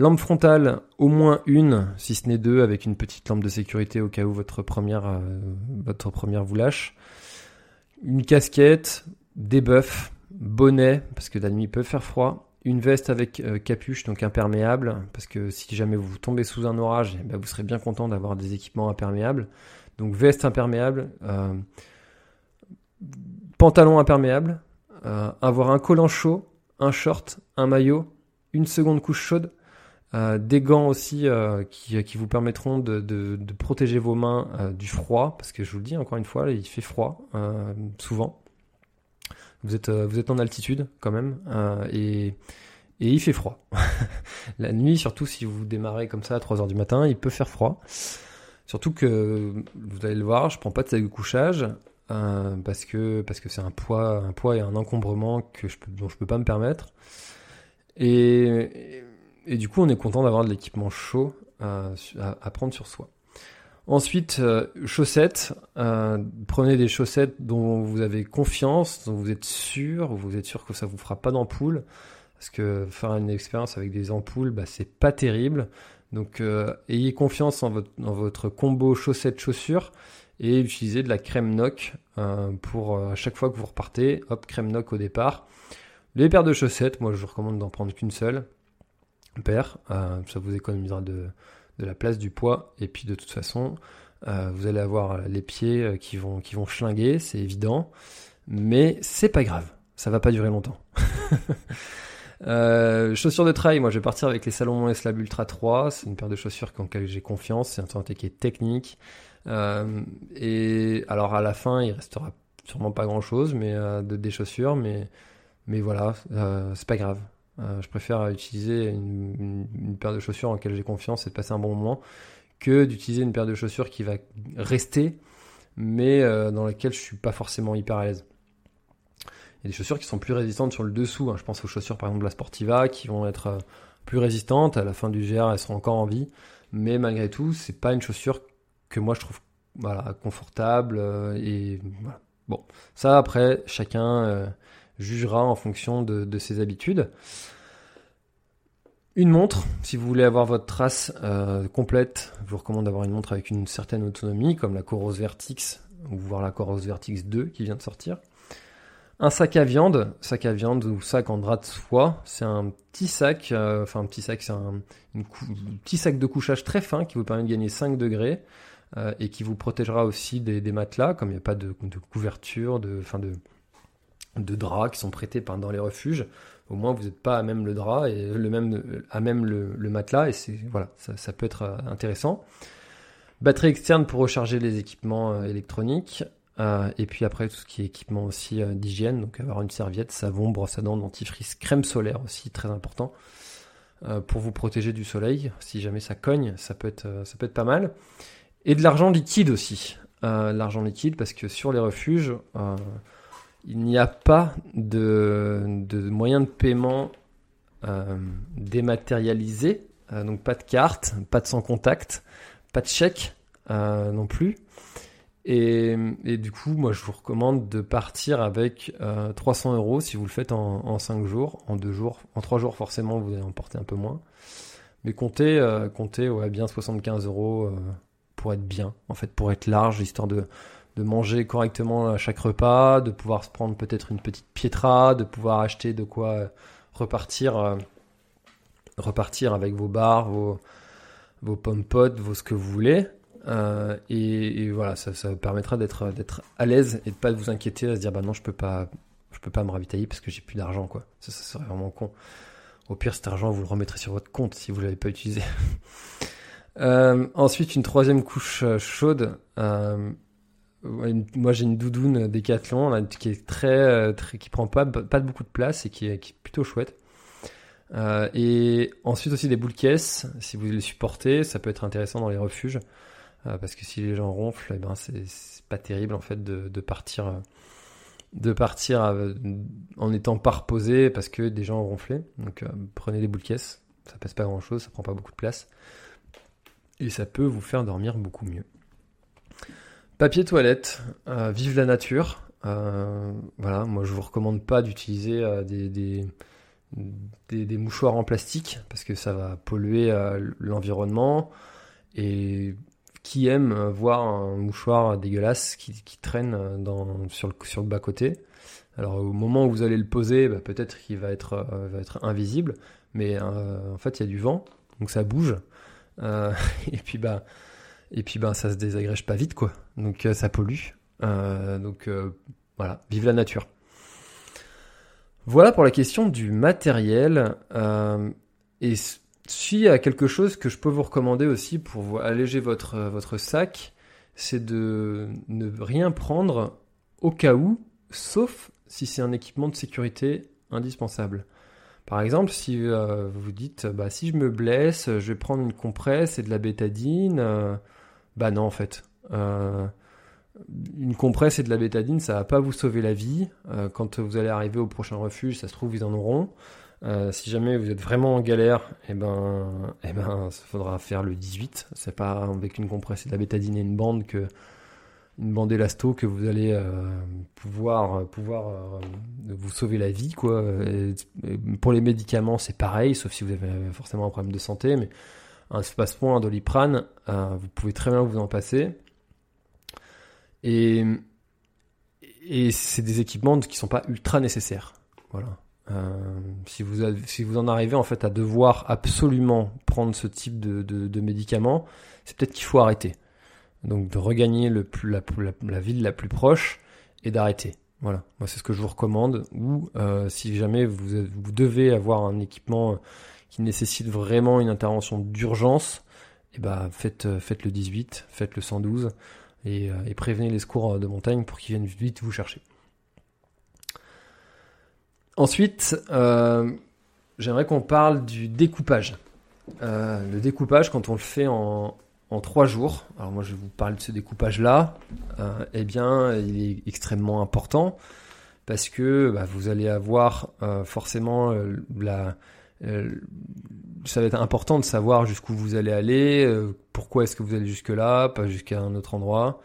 Lampe frontale, au moins une, si ce n'est deux, avec une petite lampe de sécurité au cas où votre première, euh, vous lâche. Une casquette, des buffs, bonnet, parce que la nuit peut faire froid, une veste avec euh, capuche, donc imperméable, parce que si jamais vous tombez sous un orage, eh ben, vous serez bien content d'avoir des équipements imperméables. Donc veste imperméable, euh, pantalon imperméable, avoir un collant chaud, un short, un maillot, une seconde couche chaude, des gants aussi qui, qui, vous permettront de, de, protéger vos mains du froid, parce que je vous le dis encore une fois, il fait froid souvent. Vous êtes, euh, vous êtes en altitude quand même euh, et, et il fait froid. la nuit, surtout si vous démarrez comme ça à 3 heures du matin, il peut faire froid. Surtout que vous allez le voir, je prends pas de sac de couchage euh, parce que parce que c'est un poids un poids et un encombrement que je peux, dont je peux pas me permettre. Et, et, du coup, on est content d'avoir de l'équipement chaud à, à prendre sur soi. Ensuite, euh, chaussettes. Euh, prenez des chaussettes dont vous avez confiance, dont vous êtes sûr, vous êtes sûr que ça vous fera pas d'ampoule. Parce que faire une expérience avec des ampoules, bah, c'est pas terrible. Donc, euh, ayez confiance en votre, dans votre combo chaussettes-chaussures et utilisez de la crème noc pour à chaque fois que vous repartez. Hop, crème noc au départ. Les paires de chaussettes, moi je vous recommande d'en prendre qu'une seule paire. ça vous économisera de, la place du poids. Et puis de toute façon, euh, vous allez avoir les pieds euh, qui vont, qui schlinguer, c'est évident. Mais c'est pas grave, ça va pas durer longtemps. Euh, chaussures de trail, moi je vais partir avec les Salomon S-Lab Ultra 3. C'est une paire de chaussures en laquelle j'ai confiance. C'est un sentier qui est technique. et alors à la fin, il restera sûrement pas grand chose, mais de, des chaussures, mais, mais voilà, c'est pas grave. Euh, je préfère utiliser une, paire de chaussures en laquelle j'ai confiance et de passer un bon moment que d'utiliser une paire de chaussures qui va rester, mais dans lesquelles je suis pas forcément hyper à l'aise. Il y a des chaussures qui sont plus résistantes sur le dessous. Hein. Je pense aux chaussures par exemple de la Sportiva qui vont être plus résistantes. À la fin du GR, elles seront encore en vie. Mais malgré tout, c'est pas une chaussure que moi je trouve voilà, confortable. et Bon, ça après, chacun jugera en fonction de, ses habitudes. Une montre, si vous voulez avoir votre trace euh, complète, je vous recommande d'avoir une montre avec une certaine autonomie, comme la Coros Vertix, ou voir la Coros Vertix 2 qui vient de sortir. Un sac à viande, sac à viande ou sac en drap de soie, c'est un petit sac, euh, enfin un petit sac, c'est un petit sac de couchage très fin qui vous permet de gagner 5 degrés euh, et qui vous protégera aussi des, matelas, comme il n'y a pas de, couverture, de, fin de, de draps qui sont prêtés dans les refuges. Au moins, vous n'êtes pas à même le drap et le même, à même le, matelas, et voilà, ça, peut être euh, intéressant. Batterie externe pour recharger les équipements euh, électroniques. Euh, et puis après, tout ce qui est équipement aussi d'hygiène, donc avoir une serviette, savon, brosse à dents, dentifrice, crème solaire aussi, très important, pour vous protéger du soleil. Si jamais ça cogne, ça peut être, ça peut être pas mal. Et de l'argent liquide aussi. l'argent liquide, parce que sur les refuges, il n'y a pas de, moyen de paiement euh, dématérialisé, euh, donc pas de carte, pas de sans contact, pas de chèque euh, non plus. Et, du coup, moi, je vous recommande de partir avec 300 euros si vous le faites en, en 5 jours, en 2 jours, en 3 jours forcément, vous allez en porter un peu moins. Mais comptez, comptez bien 75 euros pour être bien, en fait, pour être large, histoire de de manger correctement à chaque repas, de pouvoir se prendre peut-être une petite pietra, de pouvoir acheter de quoi euh, repartir, euh, repartir avec vos bars, vos, vos vos ce que vous voulez. Euh, et, voilà, ça, ça permettra d'être d'être à l'aise et de pas vous inquiéter à se dire bah non je peux pas je peux pas me ravitailler parce que j'ai plus d'argent quoi. Ça, serait vraiment con. Au pire cet argent vous le remettrez sur votre compte si vous l'avez pas utilisé. ensuite une troisième couche chaude moi j'ai une doudoune Decathlon qui est très, euh, très qui prend pas pas beaucoup de place et qui est, plutôt chouette. Euh, et ensuite aussi des boules caisses, si vous les supportez, ça peut être intéressant dans les refuges euh, parce que si les gens ronflent, eh ben c'est pas terrible en fait de, de partir de partir en étant pas reposé parce que des gens ont ronflé. Donc prenez des boules caisses, ça pèse pas grand chose, ça prend pas beaucoup de place et ça peut vous faire dormir beaucoup mieux. Papier toilette, euh, vive la nature. Euh, voilà, moi je vous recommande pas d'utiliser euh, des, mouchoirs en plastique parce que ça va polluer l'environnement. Et qui aime voir un mouchoir dégueulasse qui, traîne sur, le, sur le bas-côté Alors au moment où vous allez le poser, bah, peut-être qu'il va être, va être invisible, mais en fait il y a du vent, donc ça bouge. et puis bah et puis ben ça se désagrège pas vite quoi. Donc euh, ça pollue. Euh, donc euh, voilà, vive la nature. Voilà pour la question du matériel. et s'il y a quelque chose que je peux vous recommander aussi pour alléger votre, votre sac, c'est de ne rien prendre au cas où, sauf si c'est un équipement de sécurité indispensable. Par exemple, si vous vous dites, bah, si je me blesse, je vais prendre une compresse et de la bétadine, bah non, en fait. Euh, une compresse et de la bétadine, ça va pas vous sauver la vie. Euh, quand vous allez arriver au prochain refuge, ça se trouve, ils en auront. Euh, si jamais vous êtes vraiment en galère, eh ben, eh ben, il faudra faire le 18. C'est pas avec une compresse et de la bétadine et une bande que une bande élasto que vous allez pouvoir vous sauver la vie pour les médicaments, c'est pareil, sauf si vous avez forcément un problème de santé, un espace-point, un doliprane, euh, vous pouvez très bien vous en passer. Et, c'est des équipements qui sont pas ultra nécessaires. Voilà. Euh, si, vous vous en arrivez en fait à devoir absolument prendre ce type de, médicaments, c'est peut-être qu'il faut arrêter. Donc de regagner le plus, la, ville la plus proche et d'arrêter. Voilà, moi c'est ce que je vous recommande. Ou euh, si jamais vous devez avoir un équipement qui nécessite vraiment une intervention d'urgence, et eh ben faites, euh, faites le 18, faites le 112 et, euh, et prévenez les secours de montagne pour qu'ils viennent vite vous chercher. Ensuite, euh, j'aimerais qu'on parle du découpage. le découpage, quand on le fait en, trois jours. Alors moi je vous parler de ce découpage-là. eh bien, il est extrêmement important parce que bah, vous allez avoir forcément la ça va être important de savoir jusqu'où vous allez aller, pourquoi est-ce que vous allez jusque là, pas jusqu'à un autre endroit.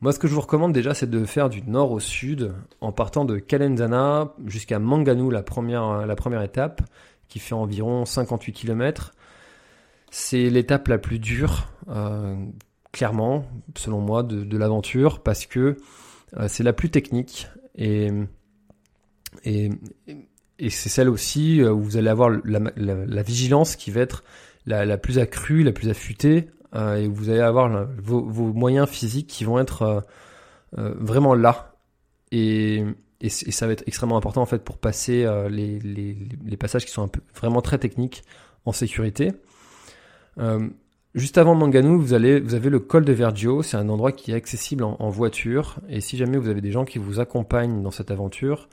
Moi, ce que je vous recommande déjà, c'est de faire du nord au sud, en partant de Calenzana jusqu'à Manganu, la première, la première étape, qui fait environ 58 km. C'est l'étape la plus dure, euh, clairement, selon moi, de, l'aventure, parce que euh, c'est la plus technique et, et c'est celle aussi où vous allez avoir la, la, vigilance qui va être la, plus accrue, la plus affûtée, euh, et vous allez avoir vos, moyens physiques qui vont être euh, euh, vraiment là. Et, et, ça va être extrêmement important en fait pour passer les, passages qui sont vraiment très techniques en sécurité. Juste avant Manganou, vous, avez le col de Vergio. C'est un endroit qui est accessible en, voiture. Et si jamais vous avez des gens qui vous accompagnent dans cette aventure,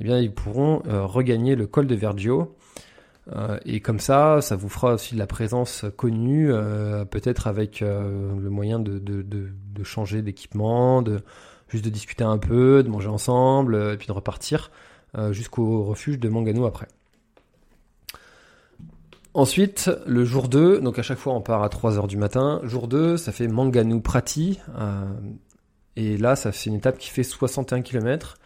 eh bien, ils pourront regagner le col de Vergio. Euh, et comme ça, ça vous fera aussi de la présence connue, euh, peut-être avec euh, le moyen de changer d'équipement, de juste de discuter un peu, de manger ensemble, et puis de repartir jusqu'au refuge de Mangano après. Ensuite, le jour 2, donc à chaque fois on part à 3h du matin. Jour 2, ça fait Manganu Prati. et là, ça c'est une étape qui fait 61 km.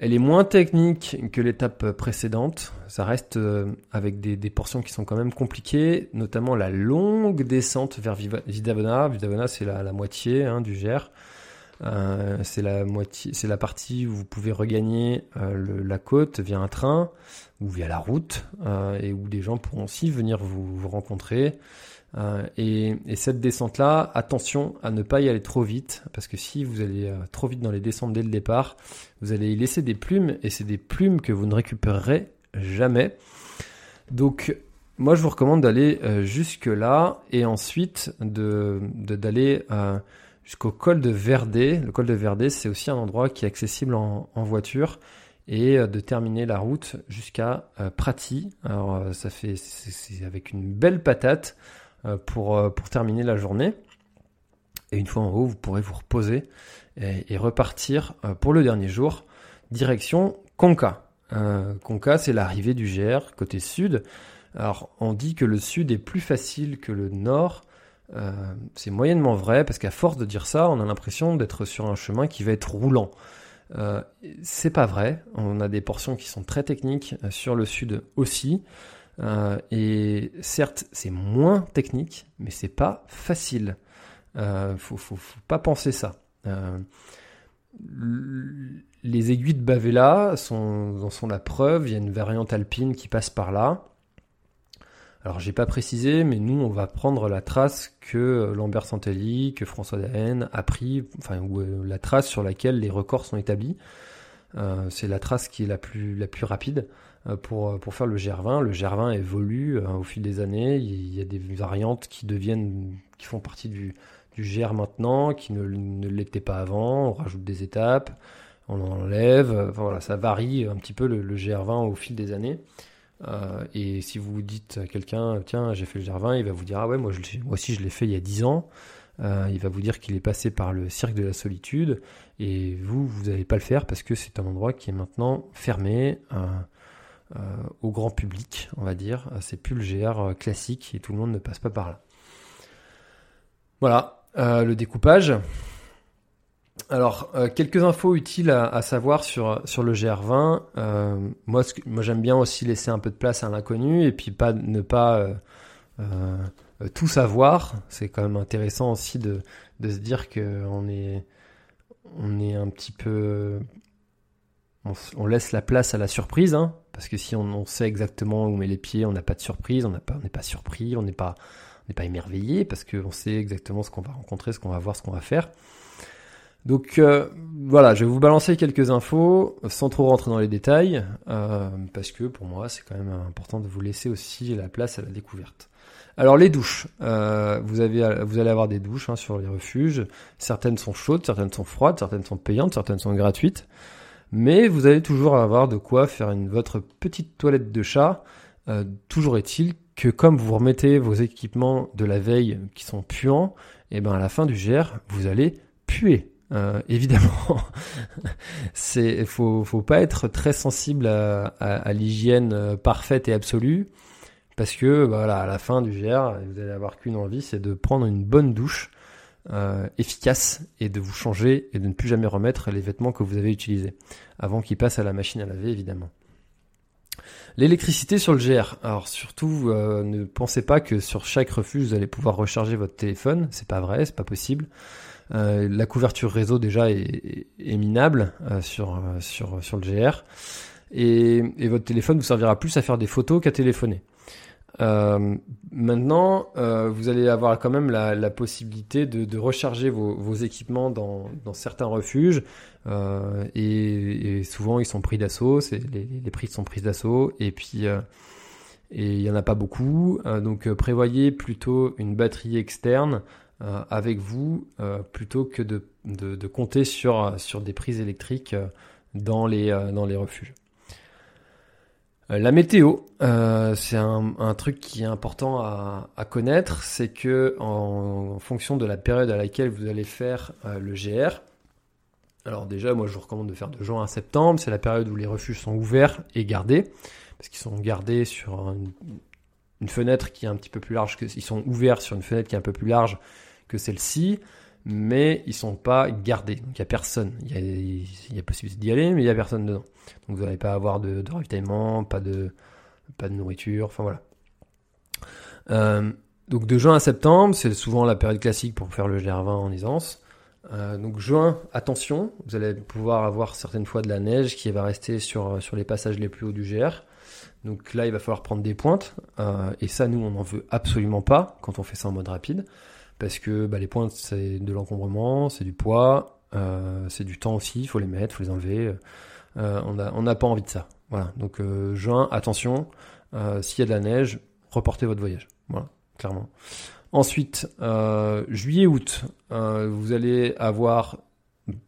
Elle est moins technique que l'étape précédente. Ça reste euh, avec des, portions qui sont quand même compliquées, notamment la longue descente vers Vidavona. Vidavona, c'est la, moitié hein, du Gers. Euh, c'est la moitié, c'est la partie où vous pouvez regagner euh, la côte via un train ou via la route, et où des gens pourront aussi venir vous rencontrer. Euh, et, cette descente-là, attention à ne pas y aller trop vite, parce que si vous allez euh, trop vite dans les descentes dès le départ, vous allez y laisser des plumes, et c'est des plumes que vous ne récupérerez jamais. Donc, moi, je vous recommande d'aller euh, jusque là, et ensuite de d'aller jusqu'au col de Verdé. Le col de Verdé, c'est aussi un endroit qui est accessible en, en voiture et de terminer la route jusqu'à Prati. Alors ça fait c'est avec une belle patate. Euh, pour, euh, pour terminer la journée. Et une fois en haut, vous pourrez vous reposer et, repartir euh, pour le dernier jour, direction Conca. Conca, c'est l'arrivée du GR côté sud. Alors, on dit que le sud est plus facile que le nord. c'est moyennement vrai parce qu'à force de dire ça, on a l'impression d'être sur un chemin qui va être roulant. C'est pas vrai. On a des portions qui sont très techniques sur le sud aussi. Euh, et certes, c'est moins technique, mais c'est pas facile. Euh, faut, faut, pas penser ça. Euh, les aiguilles de Bavella sont, en sont la preuve. Il y a une variante alpine qui passe par là. Alors j'ai pas précisé, mais nous on va prendre la trace que Lambert Santelli, que François Daen a pris, enfin ou euh, la trace sur laquelle les records sont établis. C'est la trace qui est la plus rapide. Euh, pour, euh, pour faire le GR20. Le GR20 évolue euh, au fil des années. Il y a des variantes qui deviennent, qui font partie du, du GR maintenant, qui ne, ne l'étaient pas avant. On rajoute des étapes, on enlève. Enfin, voilà, ça varie un petit peu le, GR20 au fil des années. Et si vous dites à quelqu'un, tiens, j'ai fait le GR20, il va vous dire, ah ouais, moi, moi aussi je l'ai fait il y a 10 ans. Il va vous dire qu'il est passé par le cirque de la solitude. Et vous, vous n'allez pas le faire parce que c'est un endroit qui est maintenant fermé. Au grand public, on va dire. C'est plus le GR euh, classique et tout le monde ne passe pas par là. Voilà, euh, le découpage. Alors, quelques infos utiles à, savoir sur, sur le GR20. moi, moi j'aime bien aussi laisser un peu de place à l'inconnu et puis pas, ne pas tout savoir. C'est quand même intéressant aussi de, de se dire qu'on est, on est un petit peu on, laisse la place à la surprise, hein, parce que si on, sait exactement où on met les pieds, on n'a pas de surprise, on n'est pas, surpris, on n'est pas, émerveillé, parce qu'on sait exactement ce qu'on va rencontrer, ce qu'on va voir, ce qu'on va faire. Donc euh, voilà, je vais vous balancer quelques infos sans trop rentrer dans les détails, euh, parce que pour moi c'est quand même important de vous laisser aussi la place à la découverte. Alors les douches, euh, vous allez avoir des douches hein, sur les refuges. Certaines sont chaudes, certaines sont froides, certaines sont payantes, certaines sont gratuites mais vous allez toujours avoir de quoi faire votre petite toilette de chat. Euh, toujours est-il que comme vous remettez vos équipements de la veille qui sont puants, et eh ben à la fin du GR, vous allez puer. Euh, évidemment, c'est faut faut pas être très sensible à, l'hygiène euh, parfaite et absolue parce que voilà à la fin du GR, vous allez avoir qu'une envie, c'est de prendre une bonne douche euh, efficace et de vous changer et de ne plus jamais remettre les vêtements que vous avez utilisés avant qu'ils passent à la machine à laver évidemment. L'électricité sur le GR. Alors surtout, euh, ne pensez pas que sur chaque refuge vous allez pouvoir recharger votre téléphone. C'est pas vrai, c'est pas possible. Euh, la couverture réseau déjà est, minable sur sur sur le GR et, votre téléphone vous servira plus à faire des photos qu'à téléphoner. Euh, maintenant, euh, vous allez avoir quand même la, la possibilité de, de, recharger vos, vos équipements dans, dans, certains refuges. Euh, et, et, souvent, ils sont pris d'assaut. Les, les prix sont pris d'assaut. Et puis, euh, et il y en a pas beaucoup. Euh, donc, prévoyez plutôt une batterie externe avec vous plutôt que de, de, de, compter sur, sur des prises électriques dans les, dans les refuges. Euh, la météo, euh, c'est un, truc qui est important à, connaître, c'est que en, fonction de la période à laquelle vous allez faire euh, le GR, alors déjà moi je vous recommande de faire de juin à septembre, c'est la période où les refuges sont ouverts et gardés, parce qu'ils sont gardés sur une, fenêtre qui est un petit peu plus large ils sont ouverts sur une fenêtre qui est un peu plus large que celle-ci mais ils sont pas gardés. Donc il y a personne. Il y a, possibilité d'y aller, mais il y a personne dedans. Donc vous n'allez pas avoir de, de, ravitaillement, pas de, pas de nourriture, enfin voilà. Euh, donc de juin à septembre, c'est souvent la période classique pour faire le GR20 en aisance. Euh, donc juin, attention, vous allez pouvoir avoir certaines fois de la neige qui va rester sur, sur les passages les plus hauts du GR. Donc là, il va falloir prendre des pointes. Euh, et ça, nous, on n'en veut absolument pas quand on fait ça en mode rapide parce que bah, les pointes c'est de l'encombrement, c'est du poids, euh, c'est du temps aussi, il faut les mettre, il faut les enlever. Euh, on n'a pas envie de ça. Voilà. Donc euh, juin, attention, euh, s'il y a de la neige, reportez votre voyage. Voilà, clairement. Ensuite, juillet, août, vous allez avoir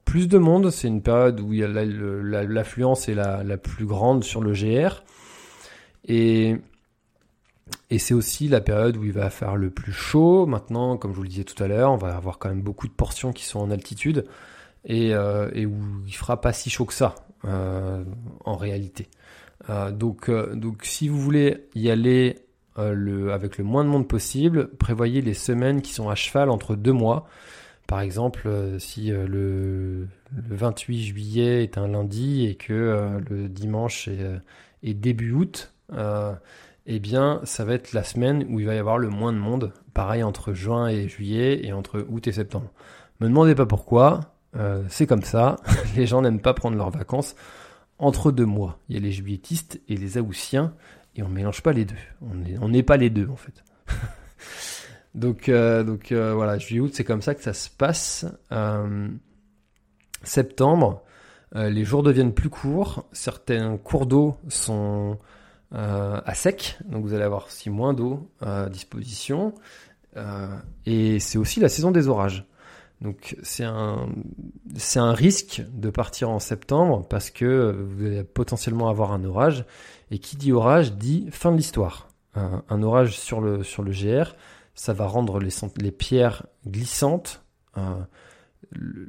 plus de monde. C'est une période où l'affluence est la, la, plus grande sur le GR. Et et c'est aussi la période où il va faire le plus chaud. Maintenant, comme je vous le disais tout à l'heure, on va avoir quand même beaucoup de portions qui sont en altitude et, euh, où il fera pas si chaud que ça euh, en réalité. Euh, donc, donc, si vous voulez y aller le, avec le moins de monde possible, prévoyez les semaines qui sont à cheval entre deux mois. Par exemple, si le, le, 28 juillet est un lundi et que le dimanche est début août, eh bien, ça va être la semaine où il va y avoir le moins de monde. Pareil entre juin et juillet et entre août et septembre. Me demandez pas pourquoi, euh, c'est comme ça. les gens n'aiment pas prendre leurs vacances entre deux mois. Il y a les juilletistes et les aoussiens et on mélange pas les deux. On n'est pas les deux en fait. donc euh, euh, voilà, juillet-août, c'est comme ça que ça se passe. septembre, les jours deviennent plus courts. Certains cours d'eau sont à sec, donc vous allez avoir aussi moins d'eau à disposition. Euh, et c'est aussi la saison des orages. Donc c'est un c'est un risque de partir en septembre parce que vous allez potentiellement avoir un orage et qui dit orage dit fin de l'histoire. Un, un, orage sur le sur le GR, ça va rendre les les pierres glissantes. Un,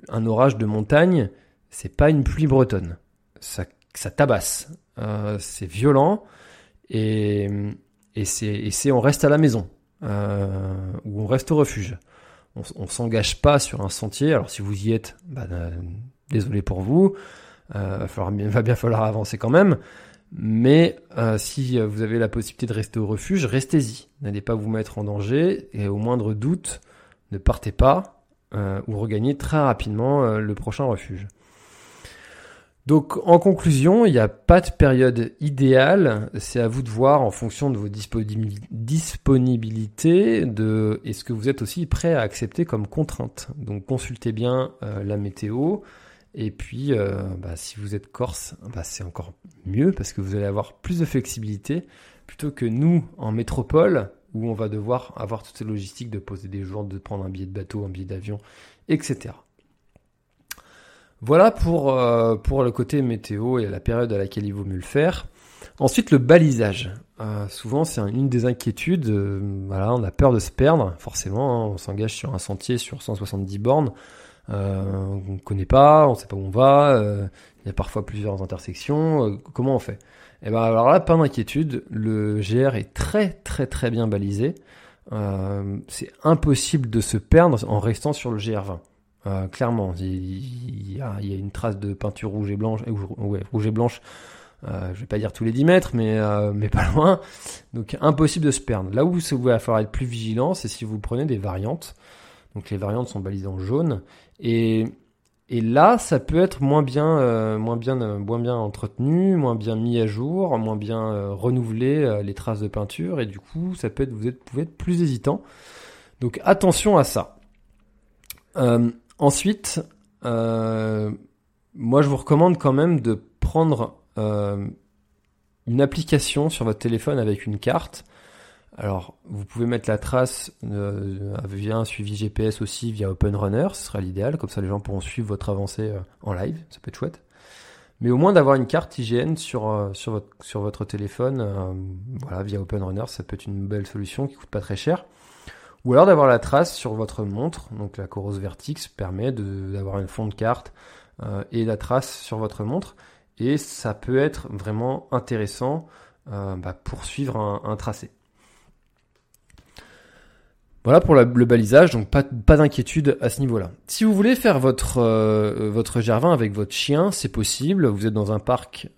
un orage de montagne, c'est pas une pluie bretonne. Ça ça tabasse. Euh, c'est violent et, c'est on reste à la maison euh, ou on reste au refuge. On, on s'engage pas sur un sentier. Alors si vous y êtes, bah, euh, désolé pour vous. Euh, va bien falloir avancer quand même. Mais euh, si vous avez la possibilité de rester au refuge, restez-y. N'allez pas vous mettre en danger et au moindre doute, ne partez pas ou regagnez très rapidement le prochain refuge. Donc en conclusion, il n'y a pas de période idéale, c'est à vous de voir en fonction de vos disponibilités, de est-ce que vous êtes aussi prêt à accepter comme contrainte? Donc consultez bien euh, la météo, et puis euh, bah, si vous êtes corse, bah, c'est encore mieux parce que vous allez avoir plus de flexibilité plutôt que nous en métropole où on va devoir avoir toutes ces logistiques de poser des jours, de prendre un billet de bateau, un billet d'avion, etc. Voilà pour, euh, pour le côté météo et la période à laquelle il vaut mieux le faire. Ensuite, le balisage. souvent c'est une des inquiétudes. voilà, on a peur de se perdre, forcément. Hein. on s'engage sur un sentier sur 170 bornes. on ne connaît pas, on ne sait pas où on va. il y a parfois plusieurs intersections. comment on fait? Et eh ben alors là, pas d'inquiétude. Le GR est très très très bien balisé. c'est impossible de se perdre en restant sur le GR20. Euh, clairement, il y, a, une trace de peinture rouge et blanche, euh, rouge et blanche. Euh, je vais pas dire tous les 10 mètres, mais mais pas loin. Donc impossible de se perdre. Là où il va falloir être plus vigilant, c'est si vous prenez des variantes. Donc les variantes sont balisées en jaune et et là, ça peut être moins bien, moins bien, moins bien entretenu, moins bien mis à jour, moins bien renouvelé les traces de peinture, et du coup, ça peut être, vous, vous pouvez être plus hésitant. Donc attention à ça. Ensuite, euh, moi je vous recommande quand même de prendre euh, une application sur votre téléphone avec une carte. Alors, vous pouvez mettre la trace euh, via un suivi GPS aussi via Open Runner, ce sera l'idéal, comme ça les gens pourront suivre votre avancée en live, ça peut être chouette. Mais au moins d'avoir une carte IGN sur, sur, votre, sur votre téléphone, voilà, via Open Runner, ça peut être une belle solution qui coûte pas très cher. Ou alors d'avoir la trace sur votre montre, donc la Coros Vertix permet d'avoir un fond de carte euh, et la trace sur votre montre, et ça peut être vraiment intéressant euh, bah, pour suivre un, tracé. Voilà pour le balisage, donc pas, d'inquiétude à ce niveau-là. Si vous voulez faire votre, euh, votre gervin avec votre chien, c'est possible. Vous êtes dans un parc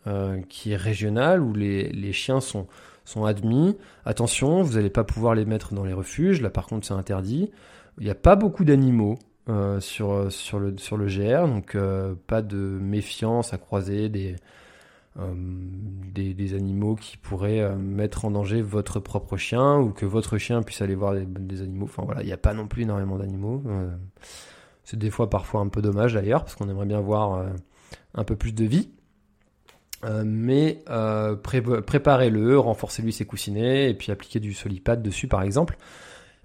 qui est régional où les, les chiens sont, sont admis. Attention, vous n'allez pas pouvoir les mettre dans les refuges. Là, par contre, c'est interdit. Il n'y a pas beaucoup d'animaux euh, sur, le, sur le GR, donc euh, pas de méfiance à croiser des, euh, animaux qui pourraient mettre en danger votre propre chien ou que votre chien puisse aller voir des, des animaux. Enfin voilà, il n'y a pas non plus énormément d'animaux. c'est des fois parfois un peu dommage d'ailleurs, parce qu'on aimerait bien voir un peu plus de vie. Euh, mais euh, préparez-le, renforcez-lui ses coussinets et puis appliquez du solipad dessus par exemple.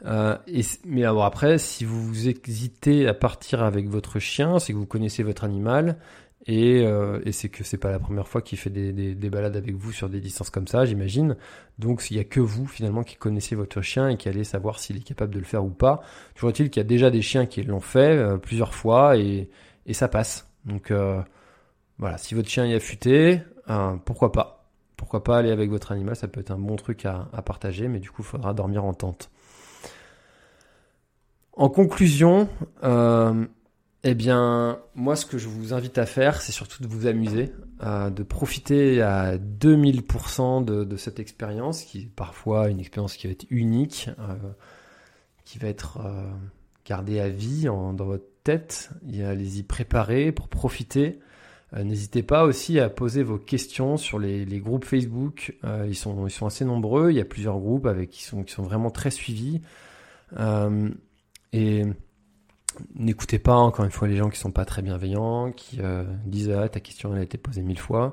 Euh, et, mais alors après, si vous hésitez à partir avec votre chien, c'est que vous connaissez votre animal et, euh, et c'est que c'est pas la première fois qu'il fait des, des, des, balades avec vous sur des distances comme ça, j'imagine. Donc il y a que vous finalement qui connaissez votre chien et qui allez savoir s'il est capable de le faire ou pas. Toujours est-il qu'il y a déjà des chiens qui l'ont fait euh, plusieurs fois et, et ça passe. Donc voilà, si votre chien est affûté, euh, pourquoi pas Pourquoi pas aller avec votre animal Ça peut être un bon truc à, partager, mais du coup, il faudra dormir en tente. En conclusion, euh, eh bien, moi, ce que je vous invite à faire, c'est surtout de vous amuser, euh, de profiter à 2000% de, cette expérience, qui est parfois une expérience qui va être unique, qui va être gardée à vie dans votre tête. Allez-y préparer pour profiter. Euh, n'hésitez pas aussi à poser vos questions sur les, groupes Facebook. Euh, ils, sont, assez nombreux. Il y a plusieurs groupes avec qui sont, qui sont vraiment très suivis. Euh, et n'écoutez pas encore une fois les gens qui sont pas très bienveillants, qui disent ah ta question elle a été posée mille fois.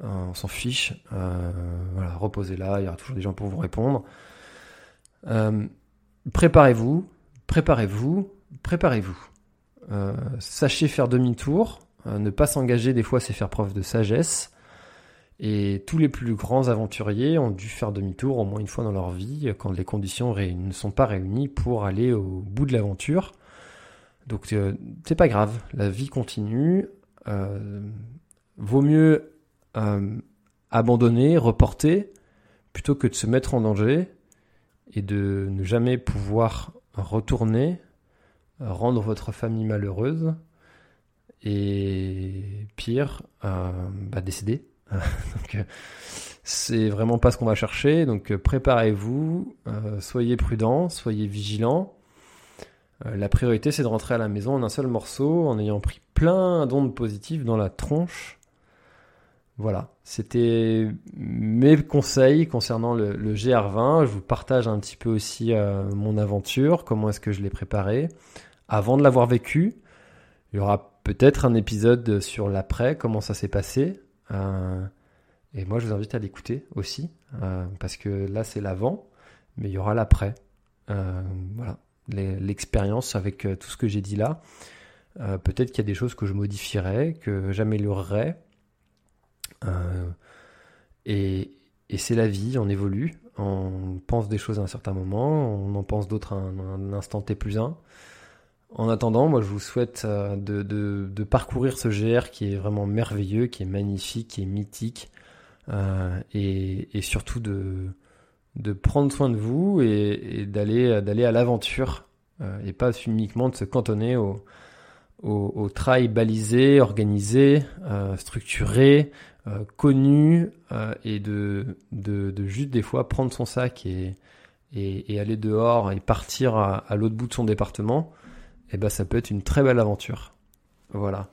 on s'en fiche. voilà, reposez-la. Il y aura toujours des gens pour vous répondre. préparez-vous, préparez-vous, préparez-vous. sachez faire demi-tour. Euh, ne pas s'engager, des fois, c'est faire preuve de sagesse. Et tous les plus grands aventuriers ont dû faire demi-tour au moins une fois dans leur vie quand les conditions ne sont pas réunies pour aller au bout de l'aventure. Donc euh, c'est pas grave, la vie continue. Euh, vaut mieux abandonner, reporter, plutôt que de se mettre en danger et de ne jamais pouvoir retourner, rendre votre famille malheureuse et pire, euh, bah, donc, euh, c'est vraiment pas ce qu'on va chercher. Donc, euh, préparez-vous, soyez prudents, soyez vigilants. la priorité, c'est de rentrer à la maison en un seul morceau, en ayant pris plein d'ondes positives dans la tronche. Voilà, c'était mes conseils concernant le, le, GR20. Je vous partage un petit peu aussi mon aventure, comment est-ce que je l'ai préparé avant de l'avoir vécu. Il y aura peut-être un épisode sur l'après, comment ça s'est passé. Euh, et moi, je vous invite à l'écouter aussi, euh, parce que là, c'est l'avant, mais il y aura l'après. Euh, voilà, l'expérience avec tout ce que j'ai dit là. peut-être qu'il y a des choses que je modifierais, que j'améliorerais. et, et c'est la vie, on évolue, on pense des choses à un certain moment, on en pense d'autres à un, instant T plus 1. En attendant, moi je vous souhaite euh, de, parcourir ce GR qui est vraiment merveilleux, qui est magnifique, qui est mythique, euh, et, surtout de, prendre soin de vous et, d'aller à l'aventure, euh, et pas uniquement de se cantonner au, au, trail balisé, organisé, structuré, connu, et de, juste des fois prendre son sac et, aller dehors et partir à, l'autre bout de son département, eh ben ça peut être une très belle aventure. Voilà.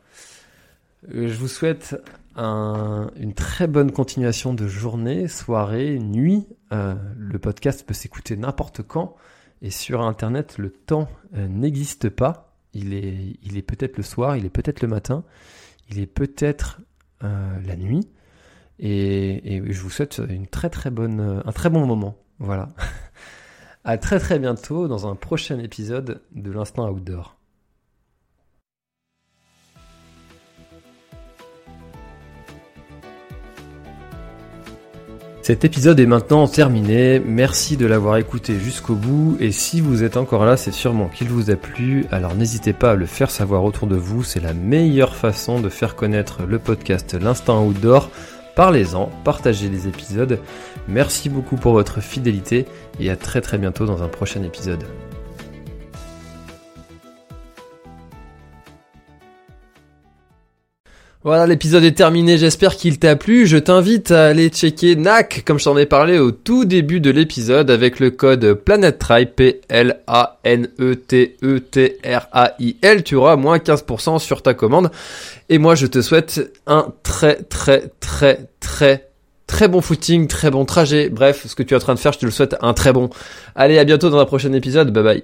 Euh, je vous souhaite un, une très bonne continuation de journée, soirée, nuit. Euh, le podcast peut s'écouter n'importe quand. Et sur Internet, le temps euh, n'existe pas. Il est, il est peut-être le soir, il est peut-être le matin, il est peut-être la nuit. Et, et, je vous souhaite une très très bonne, un très bon moment. Voilà. à très très bientôt dans un prochain épisode de l'Instant Outdoor. Cet épisode est maintenant terminé, merci de l'avoir écouté jusqu'au bout et si vous êtes encore là c'est sûrement qu'il vous a plu, alors n'hésitez pas à le faire savoir autour de vous, c'est la meilleure façon de faire connaître le podcast L'Instant Outdoor. Parlez-en, partagez les épisodes, merci beaucoup pour votre fidélité et à très très bientôt dans un prochain épisode. Voilà, l'épisode est terminé, j'espère qu'il t'a plu. Je t'invite à aller checker NAC, comme je t'en ai parlé au tout début de l'épisode, avec le code PlanetTrail, P-L-A-N-E-T-E-T-R-A-I-L. Tu auras moins 15% sur ta commande. Et moi, je te souhaite un très, très, très, très, très bon footing, très bon trajet. Bref, ce que tu es en train de faire, je te le souhaite un très bon. Allez, à bientôt dans un prochain épisode. Bye bye.